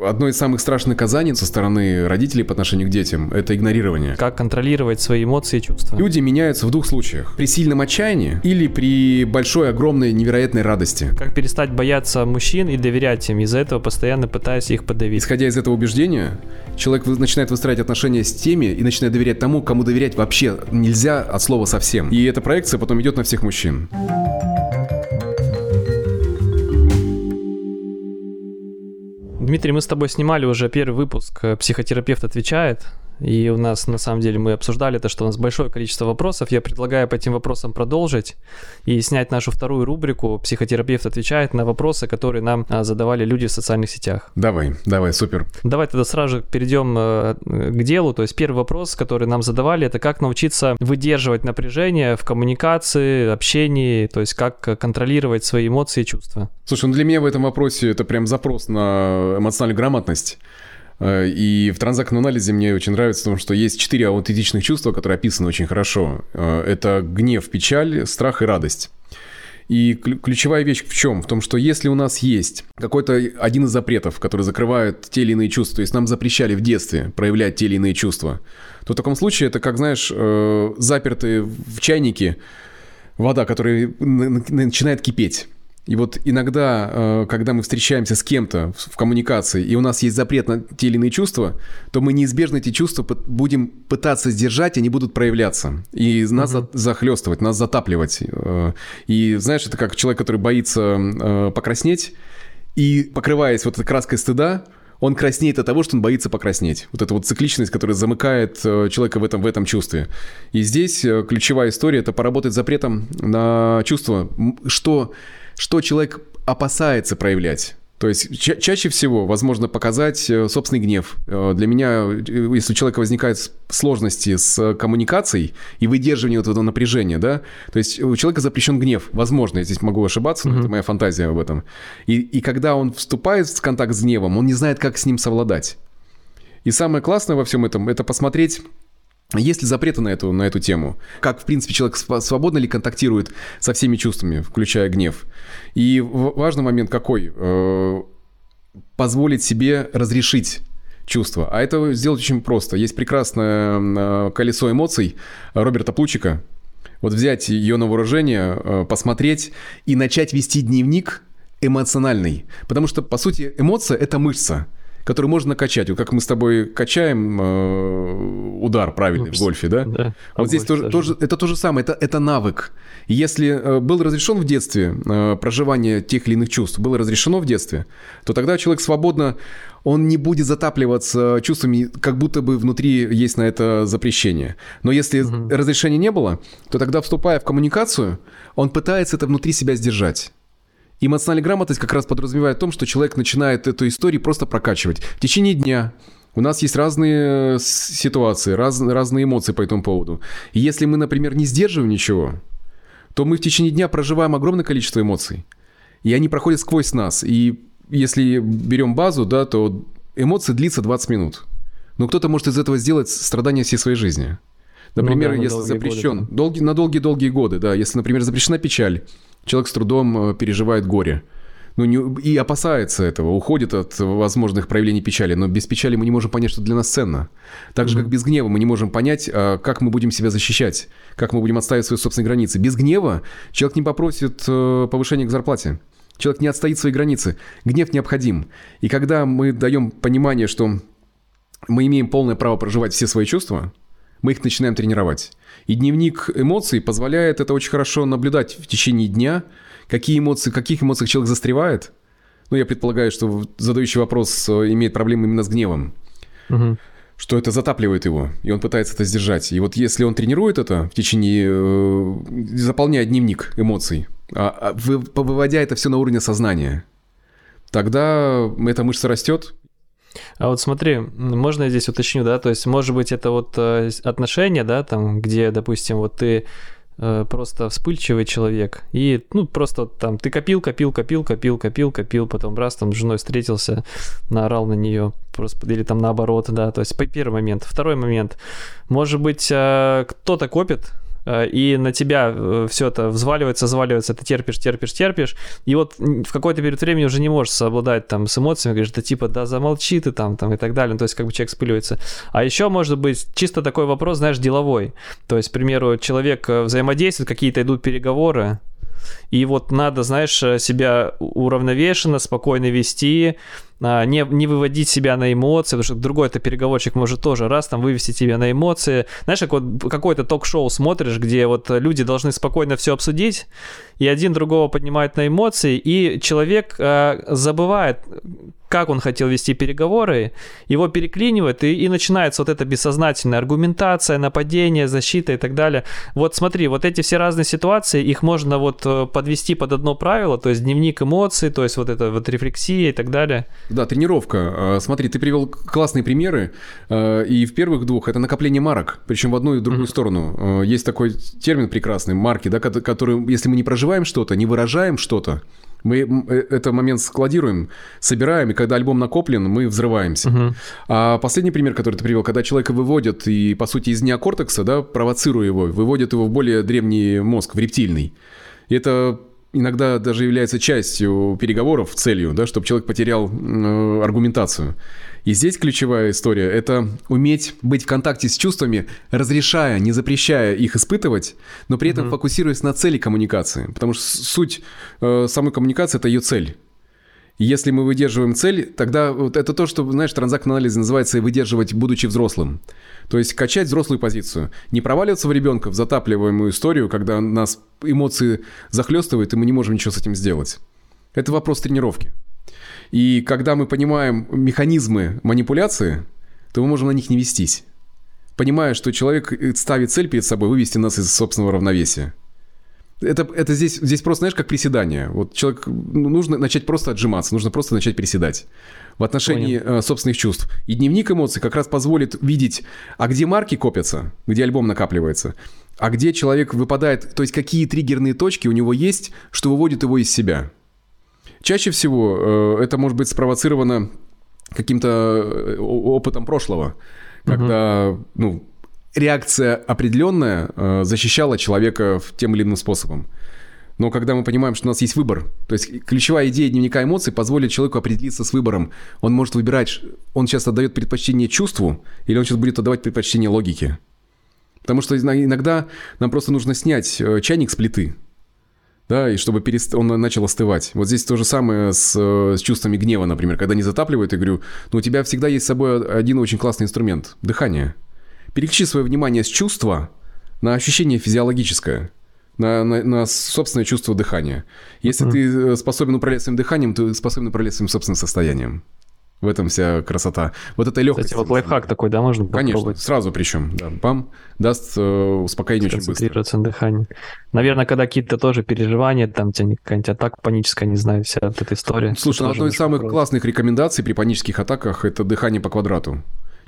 Одно из самых страшных наказаний со стороны родителей по отношению к детям – это игнорирование. Как контролировать свои эмоции и чувства? Люди меняются в двух случаях. При сильном отчаянии или при большой, огромной, невероятной радости. Как перестать бояться мужчин и доверять им, из-за этого постоянно пытаясь их подавить? Исходя из этого убеждения, человек начинает выстраивать отношения с теми и начинает доверять тому, кому доверять вообще нельзя от слова совсем. И эта проекция потом идет на всех мужчин. Дмитрий, мы с тобой снимали уже первый выпуск «Психотерапевт отвечает». И у нас, на самом деле, мы обсуждали то, что у нас большое количество вопросов. Я предлагаю по этим вопросам продолжить и снять нашу вторую рубрику «Психотерапевт отвечает» на вопросы, которые нам а, задавали люди в социальных сетях. Давай, давай, супер. Давай тогда сразу же перейдем э, к делу. То есть первый вопрос, который нам задавали, это как научиться выдерживать напряжение в коммуникации, общении, то есть как контролировать свои эмоции и чувства. Слушай, ну для меня в этом вопросе это прям запрос на эмоциональную грамотность. Э, и в транзактном анализе мне очень нравится, потому что есть четыре аутентичных чувства, которые описаны очень хорошо. Э, это гнев, печаль, страх и радость. И ключевая вещь в чем? В том, что если у нас есть какой-то один из запретов, который закрывает те или иные чувства, то есть нам запрещали в детстве проявлять те или иные чувства, то в таком случае это, как знаешь, э, запертые в чайнике вода, которая начинает кипеть. И вот иногда, э, когда мы встречаемся с кем-то в коммуникации, и у нас есть запрет на те или иные чувства, то мы неизбежно эти чувства будем пытаться сдержать, они будут проявляться. И нас угу. захлестывать, нас затапливать. Э, и знаешь, это как человек, который боится э, покраснеть, и покрываясь вот этой краской стыда, он краснеет от того, что он боится покраснеть. Вот эта вот цикличность, которая замыкает человека в этом, в этом чувстве. И здесь ключевая история – это поработать запретом на чувство, что что человек опасается проявлять. То есть ча- чаще всего возможно показать э, собственный гнев. Э, для меня, э, если у человека возникают сложности с коммуникацией и выдерживанием вот этого напряжения, да, то есть у человека запрещен гнев. Возможно, я здесь могу ошибаться, но mm-hmm. это моя фантазия об этом. И, и когда он вступает в контакт с гневом, он не знает, как с ним совладать. И самое классное во всем этом – это посмотреть есть ли запреты на эту, на эту тему? Как, в принципе, человек свободно ли контактирует со всеми чувствами, включая гнев? И важный момент какой? Э, позволить себе разрешить чувства. А это сделать очень просто. Есть прекрасное э, колесо эмоций Роберта Плучика. Вот взять ее на вооружение, э, посмотреть и начать вести дневник эмоциональный. Потому что, по сути, эмоция – это мышца – который можно накачать. Вот как мы с тобой качаем э, удар правильный Упс. в гольфе, да? да вот здесь тоже, тоже, это то же самое, это, это навык. Если э, был разрешен в детстве э, проживание тех или иных чувств, было разрешено в детстве, то тогда человек свободно, он не будет затапливаться чувствами, как будто бы внутри есть на это запрещение. Но если угу. разрешения не было, то тогда, вступая в коммуникацию, он пытается это внутри себя сдержать. Эмоциональная грамотность как раз подразумевает о том, что человек начинает эту историю просто прокачивать. В течение дня у нас есть разные э, ситуации, раз, разные эмоции по этому поводу. И если мы, например, не сдерживаем ничего, то мы в течение дня проживаем огромное количество эмоций. И они проходят сквозь нас. И если берем базу, да, то эмоции длится 20 минут. Но кто-то может из этого сделать страдания всей своей жизни. Например, ну, да, если запрещен годы, да. долгие, на долгие-долгие годы, да, если, например, запрещена печаль, Человек с трудом э, переживает горе. Ну, не, и опасается этого, уходит от возможных проявлений печали. Но без печали мы не можем понять, что для нас ценно. Так же, mm-hmm. как без гнева мы не можем понять, а, как мы будем себя защищать, как мы будем отставить свои собственные границы. Без гнева человек не попросит э, повышения к зарплате. Человек не отстоит свои границы. Гнев необходим. И когда мы даем понимание, что мы имеем полное право проживать все свои чувства, мы их начинаем тренировать. И дневник эмоций позволяет это очень хорошо наблюдать в течение дня, какие эмоции, каких эмоциях человек застревает. Ну, я предполагаю, что задающий вопрос э, имеет проблемы именно с гневом. Угу. Что это затапливает его, и он пытается это сдержать. И вот если он тренирует это в течение... Э, заполняя дневник эмоций, а, а, выводя это все на уровне сознания, тогда эта мышца растет, а вот смотри, можно я здесь уточню, да, то есть, может быть, это вот э, отношения, да, там, где, допустим, вот ты э, просто вспыльчивый человек, и, ну, просто там ты копил, копил, копил, копил, копил, копил, потом раз там с женой встретился, наорал на нее, просто, или там наоборот, да, то есть, первый момент. Второй момент, может быть, э, кто-то копит, и на тебя э, все это взваливается, взваливается, ты терпишь, терпишь, терпишь, и вот в какой-то период времени уже не можешь совладать там с эмоциями, говоришь, да типа, да замолчи ты там, там и так далее, ну, то есть как бы человек спыливается. А еще может быть чисто такой вопрос, знаешь, деловой, то есть, к примеру, человек взаимодействует, какие-то идут переговоры, и вот надо, знаешь, себя уравновешенно, спокойно вести, не, не выводить себя на эмоции, потому что другой это переговорщик может тоже раз там вывести тебя на эмоции. Знаешь, как вот какое-то ток-шоу смотришь, где вот люди должны спокойно все обсудить, и один другого поднимает на эмоции, и человек э, забывает, как он хотел вести переговоры, его переклинивает, и, и начинается вот эта бессознательная аргументация, нападение, защита и так далее. Вот смотри, вот эти все разные ситуации, их можно вот э, подвести под одно правило, то есть дневник эмоций, то есть вот это вот рефлексия и так далее. Да, тренировка. А, смотри, ты привел классные примеры, а, и в первых двух это накопление марок, причем в одну и в другую mm-hmm. сторону. А, есть такой термин прекрасный, марки, да, который, если мы не проживаем что-то, не выражаем что-то, мы э, этот момент складируем, собираем, и когда альбом накоплен, мы взрываемся. Uh-huh. А последний пример, который ты привел, когда человека выводят и, по сути, из неокортекса, да, провоцируя его, выводят его в более древний мозг, в рептильный. И это иногда даже является частью переговоров, целью, да, чтобы человек потерял э, аргументацию. И здесь ключевая история – это уметь быть в контакте с чувствами, разрешая, не запрещая их испытывать, но при этом mm-hmm. фокусируясь на цели коммуникации. Потому что суть э, самой коммуникации – это ее цель. Если мы выдерживаем цель, тогда вот это то, что, знаешь, транзактный анализ называется выдерживать, будучи взрослым. То есть качать взрослую позицию. Не проваливаться в ребенка, в затапливаемую историю, когда нас эмоции захлестывают, и мы не можем ничего с этим сделать. Это вопрос тренировки. И когда мы понимаем механизмы манипуляции, то мы можем на них не вестись. Понимая, что человек ставит цель перед собой вывести нас из собственного равновесия. Это, это здесь, здесь просто, знаешь, как приседание. Вот человек, ну, нужно начать просто отжиматься, нужно просто начать приседать в отношении э, собственных чувств. И дневник эмоций как раз позволит видеть, а где марки копятся, где альбом накапливается, а где человек выпадает, то есть какие триггерные точки у него есть, что выводит его из себя. Чаще всего э, это может быть спровоцировано каким-то э, опытом прошлого, когда, угу. ну, реакция определенная э, защищала человека тем или иным способом. Но когда мы понимаем, что у нас есть выбор, то есть ключевая идея дневника эмоций позволит человеку определиться с выбором. Он может выбирать, он сейчас отдает предпочтение чувству или он сейчас будет отдавать предпочтение логике. Потому что иногда нам просто нужно снять э, чайник с плиты, да, и чтобы перест... он начал остывать. Вот здесь то же самое с, э, с чувствами гнева, например. Когда не затапливают, я говорю, ну у тебя всегда есть с собой один очень классный инструмент – дыхание. Переключи свое внимание с чувства на ощущение физиологическое – на, на, на собственное чувство дыхания. Если uh-huh. ты э, способен управлять своим дыханием, ты способен управлять своим собственным состоянием. В этом вся красота. Вот это легкость. Кстати, вот лайфхак такой, да, можно Конечно, попробовать? сразу причем, да. Бам, даст э, успокоение очень быстро. на дыхании. Наверное, когда какие-то тоже переживания, там тебя какая-нибудь атака паническая, не знаю, вся эта история. Слушай, ну, одной из самых классных рекомендаций при панических атаках – это дыхание по квадрату.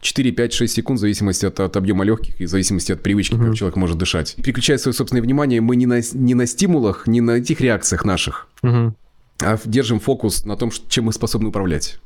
4, 5, 6 секунд в зависимости от, от объема легких и в зависимости от привычки, mm-hmm. как человек может дышать. Переключая свое собственное внимание, мы не на, не на стимулах, не на этих реакциях наших, mm-hmm. а держим фокус на том, чем мы способны управлять.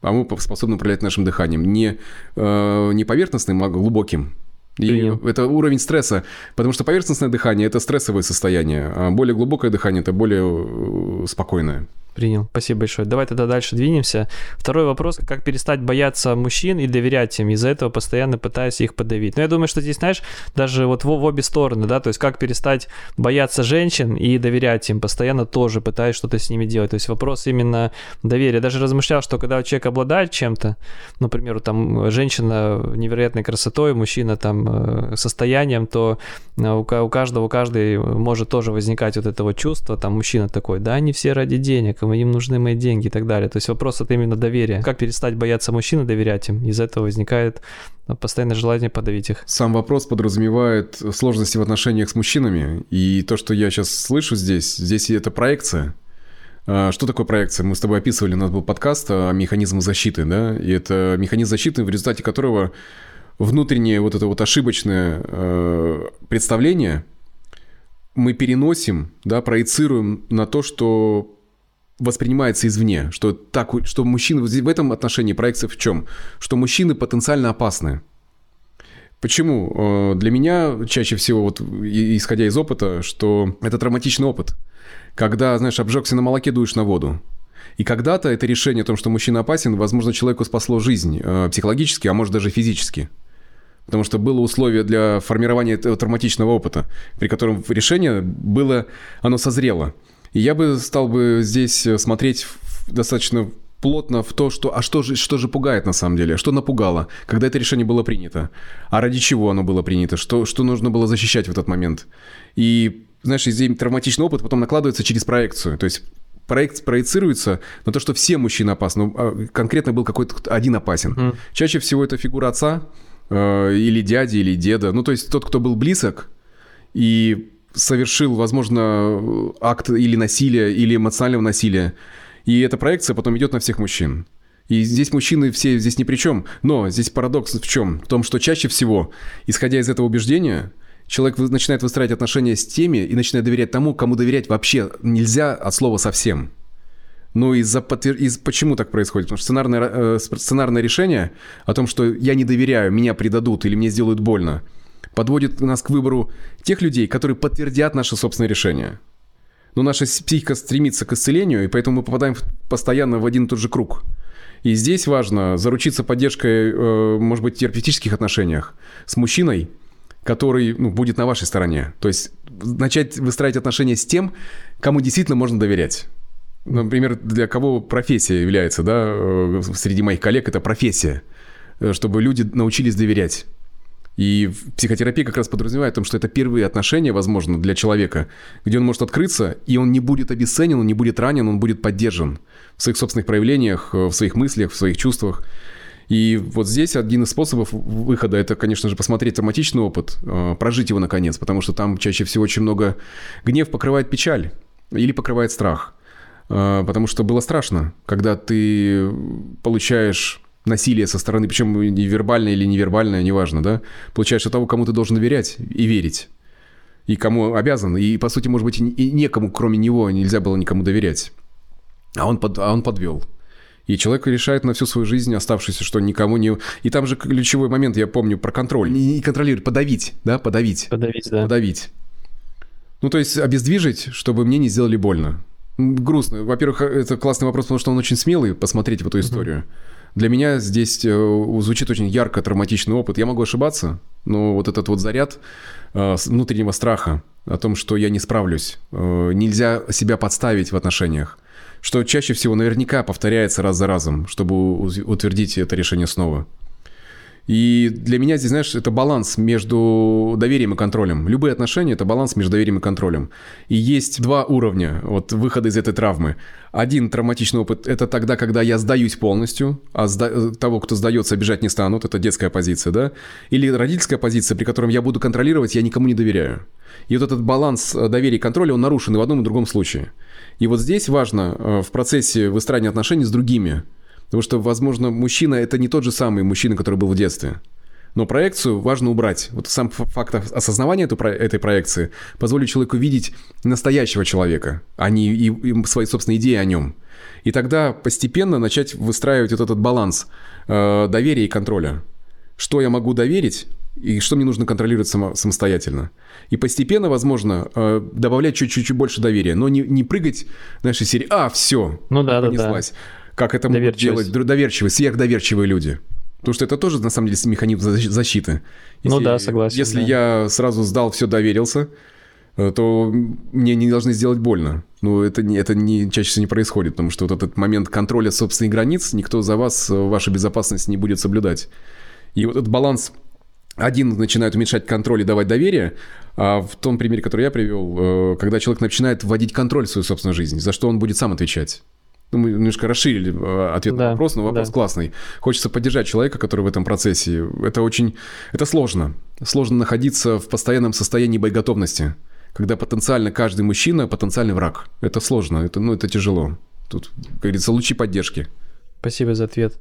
А мы способны управлять нашим дыханием не, э, не поверхностным, а глубоким. И Принял. это уровень стресса, потому что поверхностное дыхание – это стрессовое состояние, а более глубокое дыхание – это более э, спокойное. Принял. Спасибо большое. Давай тогда дальше двинемся. Второй вопрос. Как перестать бояться мужчин и доверять им? Из-за этого постоянно пытаюсь их подавить. Но я думаю, что здесь, знаешь, даже вот в, в обе стороны, да, то есть как перестать бояться женщин и доверять им, постоянно тоже пытаюсь что-то с ними делать. То есть вопрос именно доверия. Даже размышлял, что когда человек обладает чем-то, например, там женщина невероятной красотой, мужчина там э, состоянием, то э, у, каждого, у каждой может тоже возникать вот это вот чувство, там мужчина такой, да, они все ради денег, им нужны мои деньги и так далее. То есть вопрос это именно доверия. Как перестать бояться мужчин и доверять им? Из этого возникает постоянное желание подавить их. Сам вопрос подразумевает сложности в отношениях с мужчинами. И то, что я сейчас слышу здесь, здесь это проекция. А, что такое проекция? Мы с тобой описывали, у нас был подкаст о механизмах защиты, да, и это механизм защиты, в результате которого внутреннее вот это вот ошибочное э, представление мы переносим, да, проецируем на то, что воспринимается извне, что так, что мужчины в этом отношении проекция в чем? Что мужчины потенциально опасны. Почему? Э, для меня чаще всего, вот исходя из опыта, что это травматичный опыт. Когда, знаешь, обжегся на молоке, дуешь на воду. И когда-то это решение о том, что мужчина опасен, возможно, человеку спасло жизнь э, психологически, а может даже физически. Потому что было условие для формирования этого травматичного опыта, при котором решение было, оно созрело. И я бы стал бы здесь смотреть достаточно плотно в то, что, а что же, что же пугает на самом деле, что напугало, когда это решение было принято, а ради чего оно было принято, что, что нужно было защищать в этот момент. И, знаешь, здесь травматичный опыт потом накладывается через проекцию, то есть проект проецируется на то, что все мужчины опасны. А конкретно был какой-то один опасен. Mm. Чаще всего это фигура отца э, или дяди, или деда. Ну, то есть тот, кто был близок и совершил, возможно, акт или насилия, или эмоционального насилия. И эта проекция потом идет на всех мужчин. И здесь мужчины все здесь ни при чем. Но здесь парадокс в чем? В том, что чаще всего, исходя из этого убеждения, человек начинает выстраивать отношения с теми и начинает доверять тому, кому доверять вообще нельзя от слова совсем. Ну, из-за подтвер... из... почему так происходит? Потому что сценарное, э, сценарное решение о том, что я не доверяю, меня предадут или мне сделают больно, подводит нас к выбору тех людей, которые подтвердят наше собственное решение но наша психика стремится к исцелению, и поэтому мы попадаем постоянно в один и тот же круг. И здесь важно заручиться поддержкой, э, может быть, в терапевтических отношениях с мужчиной, который ну, будет на вашей стороне. То есть начать выстраивать отношения с тем, кому действительно можно доверять. Например, для кого профессия является, да, э, среди моих коллег это профессия, э, чтобы люди научились доверять. И психотерапия как раз подразумевает о том, что это первые отношения, возможно, для человека, где он может открыться, и он не будет обесценен, он не будет ранен, он будет поддержан в своих собственных проявлениях, э, в своих мыслях, в своих чувствах. И вот здесь один из способов выхода – это, конечно же, посмотреть травматичный опыт, э, прожить его наконец, потому что там чаще всего очень много гнев покрывает печаль или покрывает страх. Э, потому что было страшно, когда ты получаешь насилие со стороны, причем невербальное или невербальное, неважно, да, получаешь от того, кому ты должен доверять и верить. И кому обязан. И, по сути, может быть, и некому, кроме него, нельзя было никому доверять. А он, под, а он подвел. И человек решает на всю свою жизнь, оставшуюся, что никому не... И там же ключевой момент, я помню, про контроль. Не, не контролировать, подавить, да, подавить. Подавить, да. Подавить. Ну, то есть обездвижить, чтобы мне не сделали больно. Грустно. Во-первых, это классный вопрос, потому что он очень смелый, посмотреть в эту историю. Uh-huh. Для меня здесь э, звучит очень ярко травматичный опыт. Я могу ошибаться, но вот этот вот заряд э, внутреннего страха о том, что я не справлюсь, э, нельзя себя подставить в отношениях, что чаще всего наверняка повторяется раз за разом, чтобы утвердить это решение снова. И для меня здесь, знаешь, это баланс между доверием и контролем. Любые отношения – это баланс между доверием и контролем. И есть два уровня вот, выхода из этой травмы. Один травматичный опыт – это тогда, когда я сдаюсь полностью, а сда- того, кто сдается, обижать не станут. Это детская позиция, да? Или родительская позиция, при котором я буду контролировать, я никому не доверяю. И вот этот баланс э, доверия и контроля, он нарушен и в одном и другом случае. И вот здесь важно э, в процессе выстраивания отношений с другими – Потому что, возможно, мужчина – это не тот же самый мужчина, который был в детстве. Но проекцию важно убрать. Вот сам факт осознавания этой проекции позволит человеку видеть настоящего человека, а не и, и свои собственные идеи о нем. И тогда постепенно начать выстраивать вот этот баланс э, доверия и контроля. Что я могу доверить и что мне нужно контролировать само, самостоятельно. И постепенно, возможно, э, добавлять чуть-чуть больше доверия, но не, не прыгать, знаешь, из серии «А, все, ну, да, понеслась». Да, да как это могут делать доверчивые, сверхдоверчивые люди. Потому что это тоже, на самом деле, механизм защиты. Ну если, ну да, согласен. Если да. я сразу сдал, все доверился, э, то мне не должны сделать больно. Но это, не, это не, чаще всего не происходит, потому что вот этот момент контроля собственных границ, никто за вас э, вашу безопасность не будет соблюдать. И вот этот баланс один начинает уменьшать контроль и давать доверие, а в том примере, который я привел, э, когда человек начинает вводить контроль в свою собственную жизнь, за что он будет сам отвечать. Ну, мы немножко расширили э, ответ да, на вопрос, но вопрос да. классный. Хочется поддержать человека, который в этом процессе. Это очень... Это сложно. Сложно находиться в постоянном состоянии боеготовности, когда потенциально каждый мужчина потенциальный враг. Это сложно, это, ну, это тяжело. Тут, как говорится, лучи поддержки. Спасибо за ответ.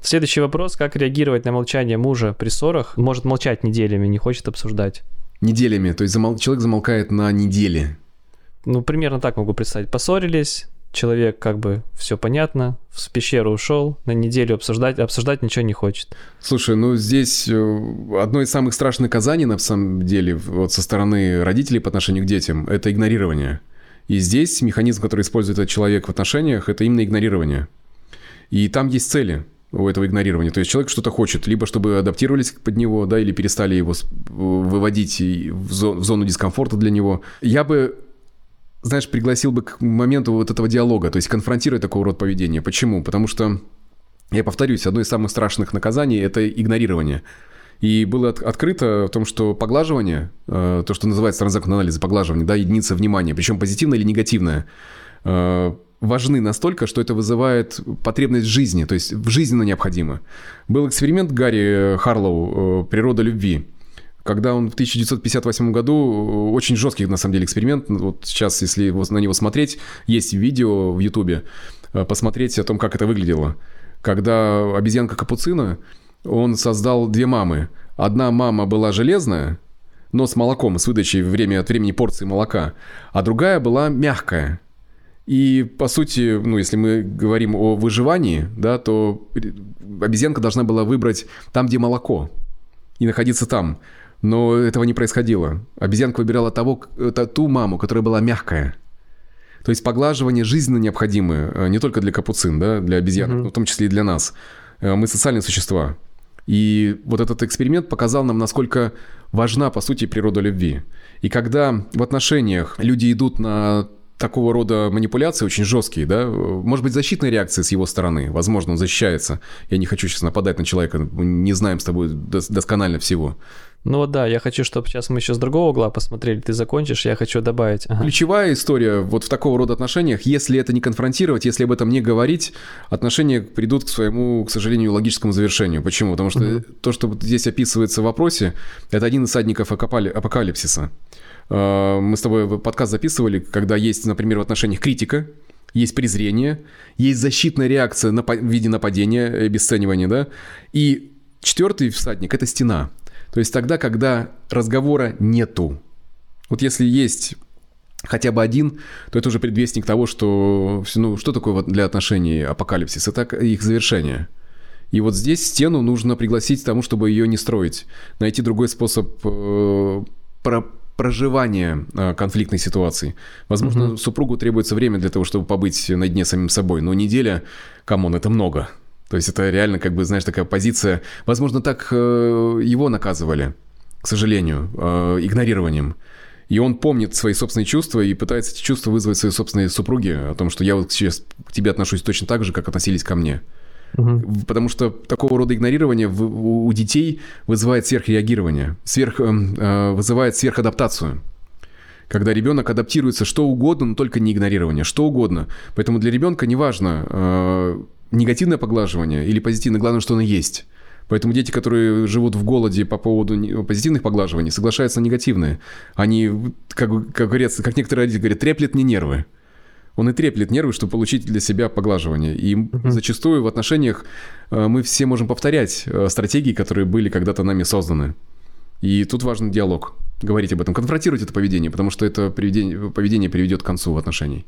Следующий вопрос. Как реагировать на молчание мужа при ссорах? Может молчать неделями, не хочет обсуждать. Неделями. То есть замол... человек замолкает на неделе. Ну, примерно так могу представить. Поссорились, человек как бы все понятно, в пещеру ушел, на неделю обсуждать, обсуждать ничего не хочет. Слушай, ну здесь э, одно из самых страшных наказаний, на самом деле, вот со стороны родителей по отношению к детям, это игнорирование. И здесь механизм, который использует этот человек в отношениях, это именно игнорирование. И там есть цели у этого игнорирования. То есть человек что-то хочет, либо чтобы адаптировались под него, да, или перестали его выводить в зону дискомфорта для него. Я бы знаешь, пригласил бы к моменту вот этого диалога, то есть конфронтировать такого рода поведения. Почему? Потому что, я повторюсь, одно из самых страшных наказаний – это игнорирование. И было от, открыто в том, что поглаживание, э, то, что называется транзактный анализ, поглаживание, да, единица внимания, причем позитивное или негативное, э, важны настолько, что это вызывает потребность жизни, то есть жизненно необходимо. Был эксперимент Гарри Харлоу э, «Природа любви», когда он в 1958 году, э, очень жесткий на самом деле эксперимент, вот сейчас, если на него смотреть, есть видео в Ютубе, э, посмотреть о том, как это выглядело. Когда обезьянка Капуцина, он создал две мамы. Одна мама была железная, но с молоком, с выдачей время от времени порции молока, а другая была мягкая. И, по сути, ну, если мы говорим о выживании, да, то обезьянка должна была выбрать там, где молоко, и находиться там. Но этого не происходило. Обезьянка выбирала того, ту маму, которая была мягкая. То есть поглаживание жизненно необходимое э, не только для капуцин, да, для обезьян, mm-hmm. но в том числе и для нас. Э, мы социальные существа. И вот этот эксперимент показал нам, насколько важна, по сути, природа любви. И когда в отношениях люди идут на такого рода манипуляции очень жесткие, да, может быть, защитная реакция с его стороны, возможно, он защищается. Я не хочу сейчас нападать на человека, мы не знаем с тобой досконально всего. Ну вот да, я хочу, чтобы сейчас мы еще с другого угла посмотрели, ты закончишь, я хочу добавить. Ага. Ключевая история вот в такого рода отношениях, если это не конфронтировать, если об этом не говорить, отношения придут к своему, к сожалению, логическому завершению. Почему? Потому что угу. то, что здесь описывается в вопросе, это один из садников апокалипсиса. А, мы с тобой подкаст записывали, когда есть, например, в отношениях критика, есть презрение, есть защитная реакция в виде нападения, обесценивания, да, и четвертый всадник – это стена – то есть тогда, когда разговора нету. Вот если есть хотя бы один, то это уже предвестник того, что ну, что такое для отношений апокалипсис? Это их завершение. И вот здесь стену нужно пригласить к тому, чтобы ее не строить. Найти другой способ э, про проживания э, конфликтной ситуации. Возможно, угу. супругу требуется время для того, чтобы побыть наедине с самим собой, но неделя, come on, это много. То есть это реально, как бы, знаешь, такая позиция. Возможно, так э, его наказывали, к сожалению, э, игнорированием. И он помнит свои собственные чувства и пытается эти чувства вызвать своей собственной супруге о том, что я вот сейчас к тебе отношусь точно так же, как относились ко мне. Угу. Потому что такого рода игнорирование в, у детей вызывает сверхреагирование, сверх, э, вызывает сверхадаптацию. Когда ребенок адаптируется что угодно, но только не игнорирование, что угодно. Поэтому для ребенка неважно, негативное поглаживание или позитивное, главное, что оно есть. Поэтому дети, которые живут в голоде по поводу позитивных поглаживаний, соглашаются на негативные. Они, как, как, говорят, как некоторые родители говорят, треплет мне нервы. Он и треплет нервы, чтобы получить для себя поглаживание. И uh-huh. зачастую в отношениях э, мы все можем повторять э, стратегии, которые были когда-то нами созданы. И тут важен диалог. Говорить об этом, конфронтировать это поведение, потому что это поведение, поведение приведет к концу в отношениях.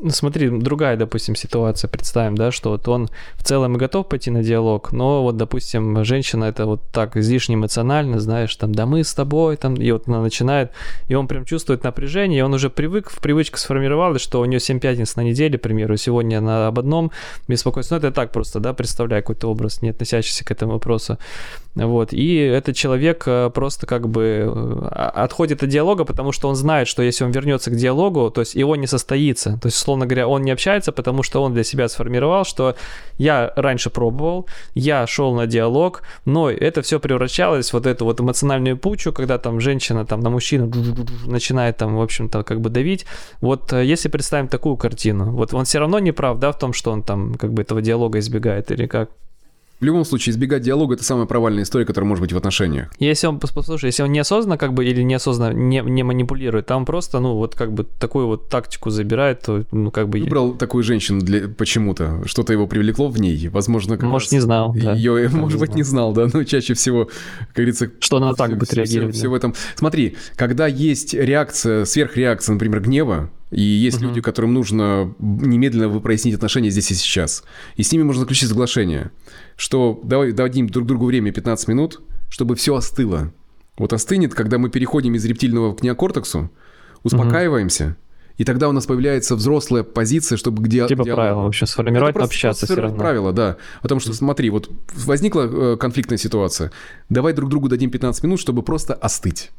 Ну, смотри, другая, допустим, ситуация, представим, да, что вот он в целом готов пойти на диалог, но вот, допустим, женщина это вот так излишне эмоционально, знаешь, там, да мы с тобой, там, и вот она начинает, и он прям чувствует напряжение, и он уже привык, в привычке сформировалась, что у нее 7 пятниц на неделе, к примеру, сегодня она об одном беспокойстве, ну, это так просто, да, представляю какой-то образ, не относящийся к этому вопросу, вот, и этот человек э, просто как бы э, отходит от диалога, потому что он знает, что если он вернется к диалогу, то есть его не состоится, то есть условно говоря, он не общается, потому что он для себя сформировал, что я раньше пробовал, я шел на диалог, но это все превращалось в вот эту вот эмоциональную пучу, когда там женщина там на мужчину начинает там, в общем-то, как бы давить. Вот э, если представим такую картину, вот он все равно не прав, да, в том, что он там как бы этого диалога избегает или как? В любом случае, избегать диалога – это самая провальная история, которая может быть в отношениях. Если он, послушай, если он неосознанно как бы или неосознанно не, не манипулирует, там просто, ну, вот как бы такую вот тактику забирает, то, ну, как бы... Выбрал такую женщину для почему-то, что-то его привлекло в ней, возможно, как Может, не знал, да. Ее, может быть, не знал, да, но чаще всего, как говорится... Что она так будет реагировать. Все, все в этом. Смотри, когда есть реакция, сверхреакция, например, гнева, И есть угу. люди, которым нужно немедленно прояснить отношения здесь и сейчас. И с ними можно заключить соглашение, что давай дадим друг другу время 15 минут, чтобы все остыло. Вот остынет, когда мы переходим из рептильного к неокортексу, успокаиваемся, угу. И тогда у нас появляется взрослая позиция, чтобы где... Типа диалог... правила, в общем, сформировать, это общаться все равно. правила, да. О том, что смотри, вот возникла э, конфликтная ситуация, давай друг другу дадим 15 минут, чтобы просто остыть.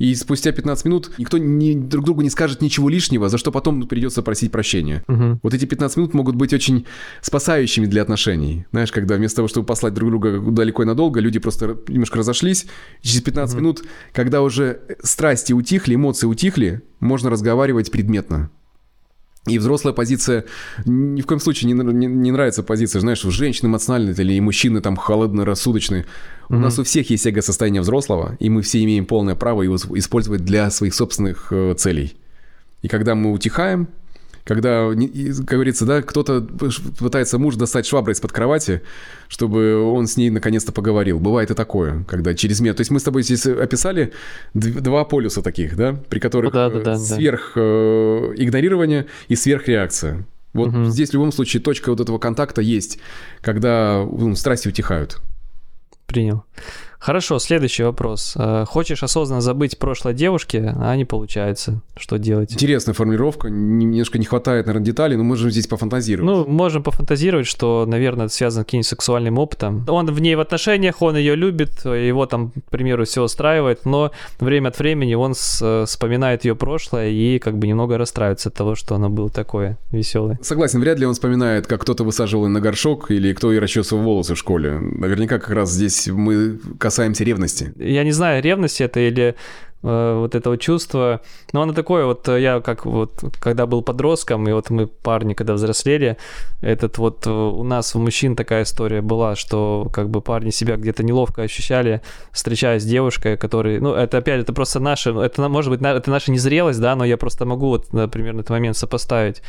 И спустя 15 минут никто не, друг другу не скажет ничего лишнего, за что потом придется просить прощения. Угу. Вот эти 15 минут могут быть очень спасающими для отношений. Знаешь, когда вместо того, чтобы послать друг друга далеко и надолго, люди просто немножко разошлись. Через 15 угу. минут, когда уже страсти утихли, эмоции утихли, можно разговаривать предметно. И взрослая позиция, ни в коем случае не, не, не нравится позиция, знаешь, женщины эмоциональные или и мужчины там холодно-рассудочные. Mm-hmm. У нас у всех есть эго-состояние взрослого, и мы все имеем полное право его использовать для своих собственных э, целей. И когда мы утихаем, когда, как говорится, да, кто-то пытается муж достать шваброй из-под кровати, чтобы он с ней наконец-то поговорил. Бывает и такое, когда через меня... То есть мы с тобой здесь описали два полюса таких, да, при которых да, да, да, сверх да. игнорирование и сверхреакция. Вот угу. здесь в любом случае точка вот этого контакта есть, когда ну, страсти утихают. Принял. Хорошо, следующий вопрос. Э, хочешь осознанно забыть прошлое девушки, а не получается. Что делать? Интересная формулировка. Немножко не хватает, наверное, деталей, но можем здесь пофантазировать. Ну, можем пофантазировать, что, наверное, это связано с каким-нибудь сексуальным опытом. Он в ней в отношениях, он ее любит, его там, к примеру, все устраивает, но время от времени он с, вспоминает ее прошлое и как бы немного расстраивается от того, что оно было такое веселое. Согласен, вряд ли он вспоминает, как кто-то высаживал на горшок или кто ей расчесывал волосы в школе. Наверняка как раз здесь мы касаемся ревности. Я не знаю, ревность это или э, вот этого чувства. Но оно такое, вот э, я как вот, когда был подростком, и вот мы парни, когда взрослели, этот вот э, у нас у мужчин такая история была, что как бы парни себя где-то неловко ощущали, встречаясь с девушкой, который, ну, это опять, это просто наше, это может быть, это наша незрелость, да, но я просто могу вот, например, на этот момент сопоставить.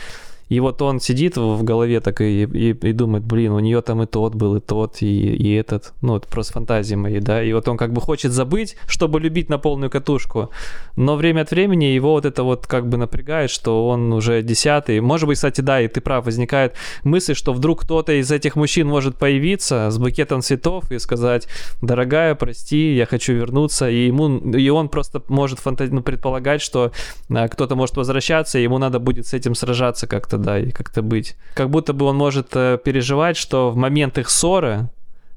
И вот он сидит в голове так и, и, и думает, блин, у нее там и тот был, и тот, и, и этот. Ну, это просто фантазии мои, да. И вот он как бы хочет забыть, чтобы любить на полную катушку. Но время от времени его вот это вот как бы напрягает, что он уже десятый. Может быть, кстати, да, и ты прав, возникает мысль, что вдруг кто-то из этих мужчин может появиться с букетом цветов и сказать, дорогая, прости, я хочу вернуться. И, ему, и он просто может фантази- ну, предполагать, что а, кто-то может возвращаться, и ему надо будет с этим сражаться как-то да, и как-то быть. Как будто бы он может э, переживать, что в момент их ссоры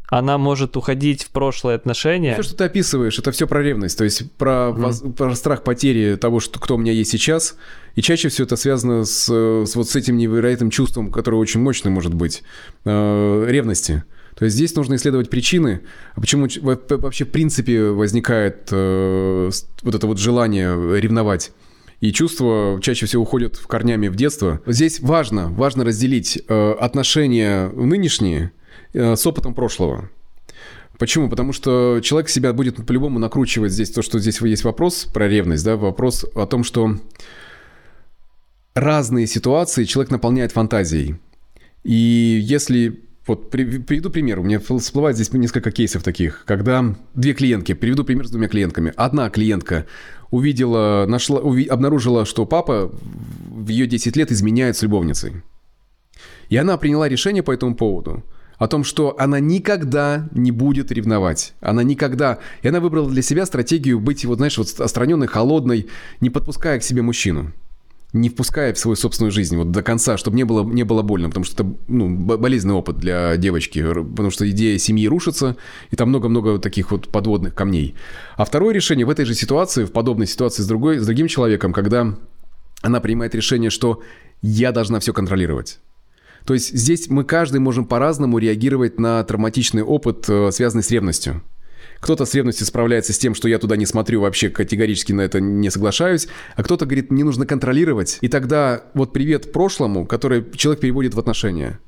она может уходить в прошлые отношения. Все, что ты описываешь, это все про ревность, то есть про, mm. воз, про страх потери того, что, кто у меня есть сейчас. И чаще всего это связано с, с вот с этим невероятным чувством, которое очень мощное может быть, э, ревности. То есть здесь нужно исследовать причины, а почему вообще в принципе возникает э, вот это вот желание ревновать и чувства чаще всего уходят в корнями в детство. Здесь важно, важно разделить э, отношения нынешние э, с опытом прошлого. Почему? Потому что человек себя будет по-любому накручивать здесь то, что здесь есть вопрос про ревность, да, вопрос о том, что разные ситуации человек наполняет фантазией. И если вот приведу пример. У меня всплывает здесь несколько кейсов таких, когда две клиентки, приведу пример с двумя клиентками. Одна клиентка увидела, нашла, уви, обнаружила, что папа в ее 10 лет изменяет с любовницей. И она приняла решение по этому поводу. О том, что она никогда не будет ревновать. Она никогда... И она выбрала для себя стратегию быть, вот знаешь, вот отстраненной, холодной, не подпуская к себе мужчину не впуская в свою собственную жизнь вот до конца, чтобы не было, не было больно, потому что это ну, болезненный опыт для девочки, потому что идея семьи рушится, и там много-много таких вот подводных камней. А второе решение в этой же ситуации, в подобной ситуации с, другой, с другим человеком, когда она принимает решение, что я должна все контролировать. То есть здесь мы каждый можем по-разному реагировать на травматичный опыт, э, связанный с ревностью. Кто-то с ревностью справляется с тем, что я туда не смотрю, вообще категорически на это не соглашаюсь, а кто-то говорит, мне нужно контролировать. И тогда вот привет прошлому, который человек переводит в отношения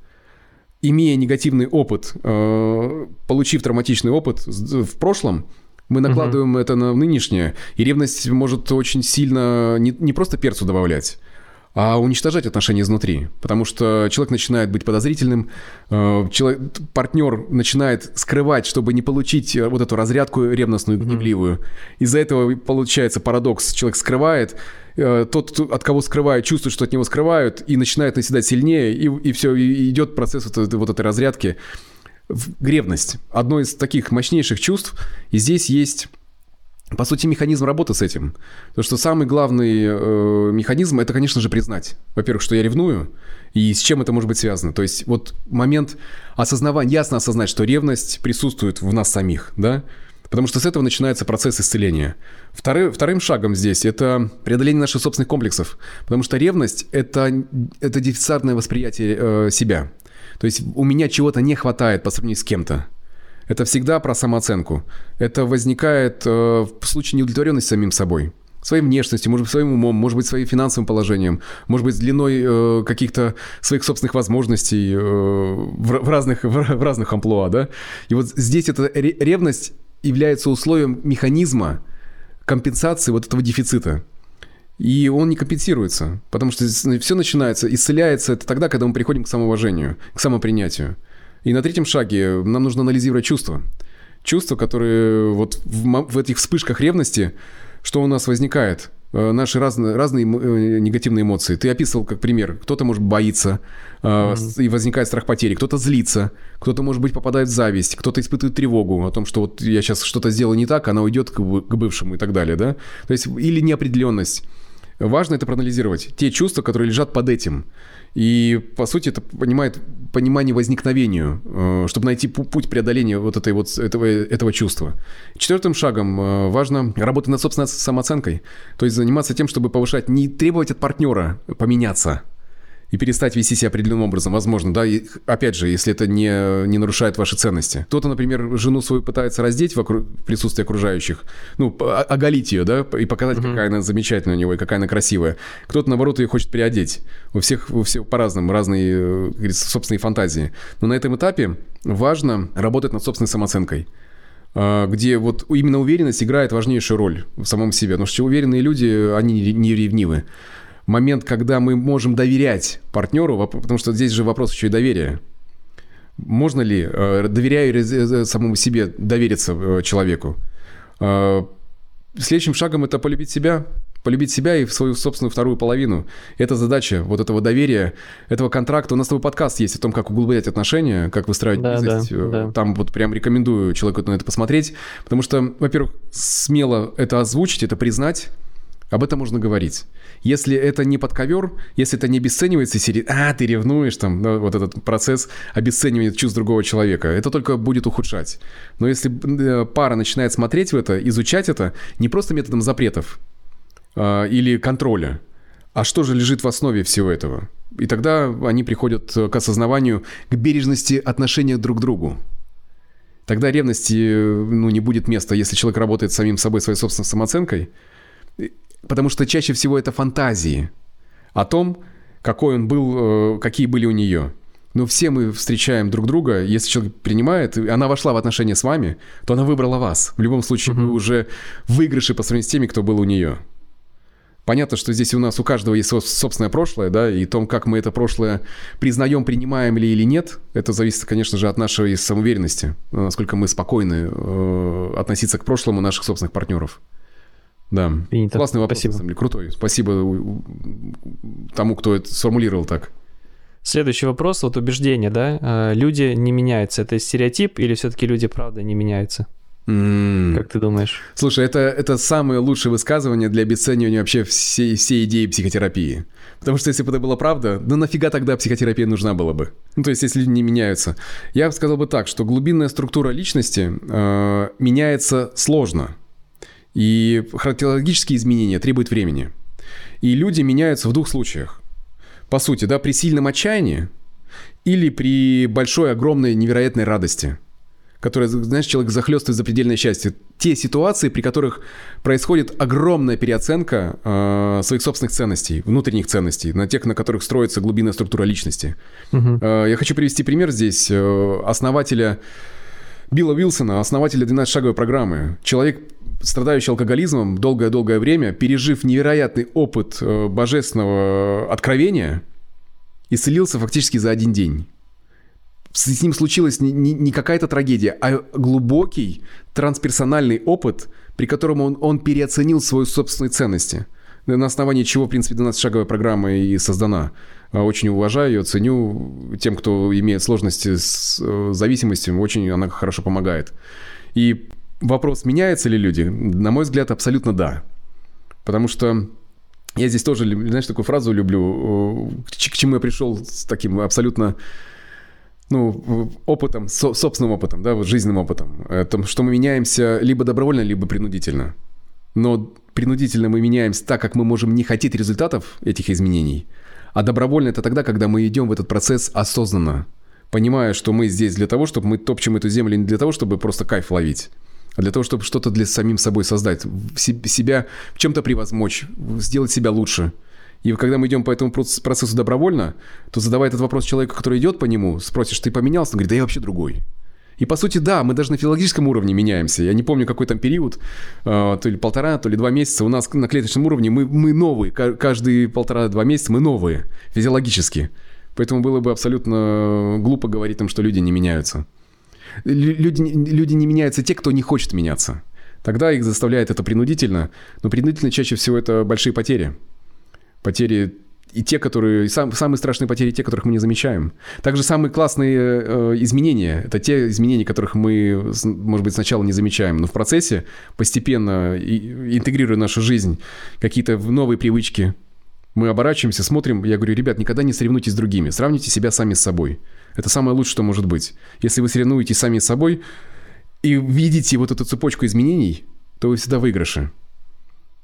имея негативный опыт, э, получив травматичный опыт в прошлом, мы накладываем угу. это на нынешнее, и ревность может очень сильно не, не просто перцу добавлять, а уничтожать отношения изнутри. Потому что человек начинает быть подозрительным, э, человек, партнер начинает скрывать, чтобы не получить э, вот эту разрядку ревностную, гневливую. Из-за этого получается парадокс. Человек скрывает, э, тот, от кого скрывает, чувствует, что от него скрывают, и начинает наседать сильнее, и, и все, и идет процесс вот, вот этой разрядки. Ревность. Одно из таких мощнейших чувств. И здесь есть по сути, механизм работы с этим. то что самый главный э, механизм это, конечно же, признать. Во-первых, что я ревную, и с чем это может быть связано. То есть вот момент осознавания, ясно осознать, что ревность присутствует в нас самих, да? Потому что с этого начинается процесс исцеления. Вторым, вторым шагом здесь это преодоление наших собственных комплексов. Потому что ревность это, это дефицитарное восприятие э, себя. То есть у меня чего-то не хватает по сравнению с кем-то. Это всегда про самооценку. Это возникает э, в случае неудовлетворенности самим собой. Своей внешностью, может быть, своим умом, может быть, своим финансовым положением, может быть, длиной э, каких-то своих собственных возможностей э, в, в, разных, в, в разных амплуа, да? И вот здесь эта ревность является условием механизма компенсации вот этого дефицита. И он не компенсируется, потому что все начинается, исцеляется это тогда, когда мы приходим к самоуважению, к самопринятию. И на третьем шаге нам нужно анализировать чувства. Чувства, которые вот в, в этих вспышках ревности, что у нас возникает? Э, наши разные, разные э, негативные эмоции. Ты описывал как пример. Кто-то, может, боится, mm-hmm. и возникает страх потери. Кто-то злится, кто-то, может быть, попадает в зависть, кто-то испытывает тревогу о том, что вот я сейчас что-то сделаю не так, она уйдет к, к бывшему и так далее, да? То есть, или неопределенность. Важно это проанализировать. Те чувства, которые лежат под этим. И, по сути, это понимает понимание возникновению, э, чтобы найти путь преодоления вот, этой вот этого, этого чувства. Четвертым шагом э, важно работать над собственной самооценкой. То есть заниматься тем, чтобы повышать, не требовать от партнера поменяться – и перестать вести себя определенным образом, возможно, да, и, опять же, если это не, не нарушает ваши ценности. Кто-то, например, жену свою пытается раздеть в, окру... в присутствии окружающих, ну, оголить ее, да, и показать, угу. какая она замечательная у него и какая она красивая. Кто-то, наоборот, ее хочет приодеть. У всех, у всех по-разному, разные, говорится, собственные фантазии. Но на этом этапе важно работать над собственной самооценкой а, где вот именно уверенность играет важнейшую роль в самом себе. Потому что уверенные люди, они не ревнивы момент, когда мы можем доверять партнеру, потому что здесь же вопрос еще и доверия. Можно ли, э, доверяя э, самому себе, довериться э, человеку? Следующим шагом это полюбить себя, полюбить себя и в свою собственную вторую половину. Это задача вот этого доверия, этого контракта. У нас с тобой подкаст есть о том, как углублять отношения, как выстраивать да, близость. Да, да. Там вот прям рекомендую человеку на это посмотреть, потому что, во-первых, смело это озвучить, это признать, об этом можно говорить. Если это не под ковер, если это не обесценивается серии, а, ты ревнуешь, там, ну, вот этот процесс обесценивания чувств другого человека, это только будет ухудшать. Но если э, пара начинает смотреть в это, изучать это, не просто методом запретов э, или контроля, а что же лежит в основе всего этого? И тогда они приходят к осознаванию, к бережности отношения друг к другу. Тогда ревности ну, не будет места, если человек работает самим собой, своей собственной самооценкой – Потому что чаще всего это фантазии о том, какой он был, э, какие были у нее. Но все мы встречаем друг друга, если человек принимает, она вошла в отношения с вами, то она выбрала вас. В любом случае, вы уже в выигрыше по сравнению с теми, кто был у нее. Понятно, что здесь у нас у каждого есть собственное прошлое, да, и том, как мы это прошлое признаем, принимаем ли или нет, это зависит, конечно же, от нашей самоуверенности, насколько мы спокойны э, относиться к прошлому наших собственных партнеров. Да. Принято. Классный вопрос, Спасибо. на самом деле, крутой. Спасибо тому, кто это сформулировал так. Следующий вопрос, вот убеждение, да? А, люди не меняются. Это стереотип или все-таки люди, правда, не меняются? Mm. Как ты думаешь? Слушай, это, это самое лучшее высказывание для обесценивания вообще всей, всей идеи психотерапии. Потому что если бы это была правда, ну нафига тогда психотерапия нужна была бы? Ну то есть если люди не меняются. Я бы сказал бы так, что глубинная структура личности э, меняется сложно. И характерологические изменения требуют времени. И люди меняются в двух случаях. По сути, да, при сильном отчаянии или при большой, огромной, невероятной радости, которая, знаешь, человек захлестывает запредельное счастье. Те ситуации, при которых происходит огромная переоценка э, своих собственных ценностей, внутренних ценностей, на тех, на которых строится глубинная структура личности. Угу. Э, я хочу привести пример здесь э, основателя Билла Уилсона, основателя 12-шаговой программы. Человек страдающий алкоголизмом долгое-долгое время, пережив невероятный опыт э, божественного откровения, исцелился фактически за один день. С ним случилась не, не, не какая-то трагедия, а глубокий трансперсональный опыт, при котором он, он переоценил свою собственную ценности. На основании чего, в принципе, 12-шаговая программа и создана. А, очень уважаю ее, ценю. Тем, кто имеет сложности с э, зависимостью, очень она хорошо помогает. И вопрос, меняются ли люди? На мой взгляд, абсолютно да. Потому что я здесь тоже, знаешь, такую фразу люблю, к чему я пришел с таким абсолютно ну, опытом, со, собственным опытом, да, вот жизненным опытом. Это, что мы меняемся либо добровольно, либо принудительно. Но принудительно мы меняемся так, как мы можем не хотеть результатов этих изменений. А добровольно это тогда, когда мы идем в этот процесс осознанно, понимая, что мы здесь для того, чтобы мы топчем эту землю не для того, чтобы просто кайф ловить, для того, чтобы что-то для самим собой создать, себя чем-то превозмочь, сделать себя лучше. И когда мы идем по этому процессу добровольно, то задавая этот вопрос человеку, который идет по нему, спросишь, ты поменялся? Он говорит, да я вообще другой. И по сути, да, мы даже на физиологическом уровне меняемся. Я не помню, какой там период, э, то ли полтора, то ли два месяца. У нас на клеточном уровне мы, мы новые. Каждые полтора-два месяца мы новые физиологически. Поэтому было бы абсолютно глупо говорить им, что люди не меняются. Люди, люди не меняются те, кто не хочет меняться. Тогда их заставляет это принудительно. Но принудительно чаще всего это большие потери. Потери и те, которые... Сам, самые страшные потери те, которых мы не замечаем. Также самые классные э, изменения — это те изменения, которых мы, может быть, сначала не замечаем, но в процессе, постепенно и, интегрируя нашу жизнь, какие-то новые привычки, мы оборачиваемся, смотрим, я говорю, ребят, никогда не соревнуйтесь с другими, сравните себя сами с собой. Это самое лучшее, что может быть. Если вы соревнуетесь сами с собой и видите вот эту цепочку изменений, то вы всегда выигрыши.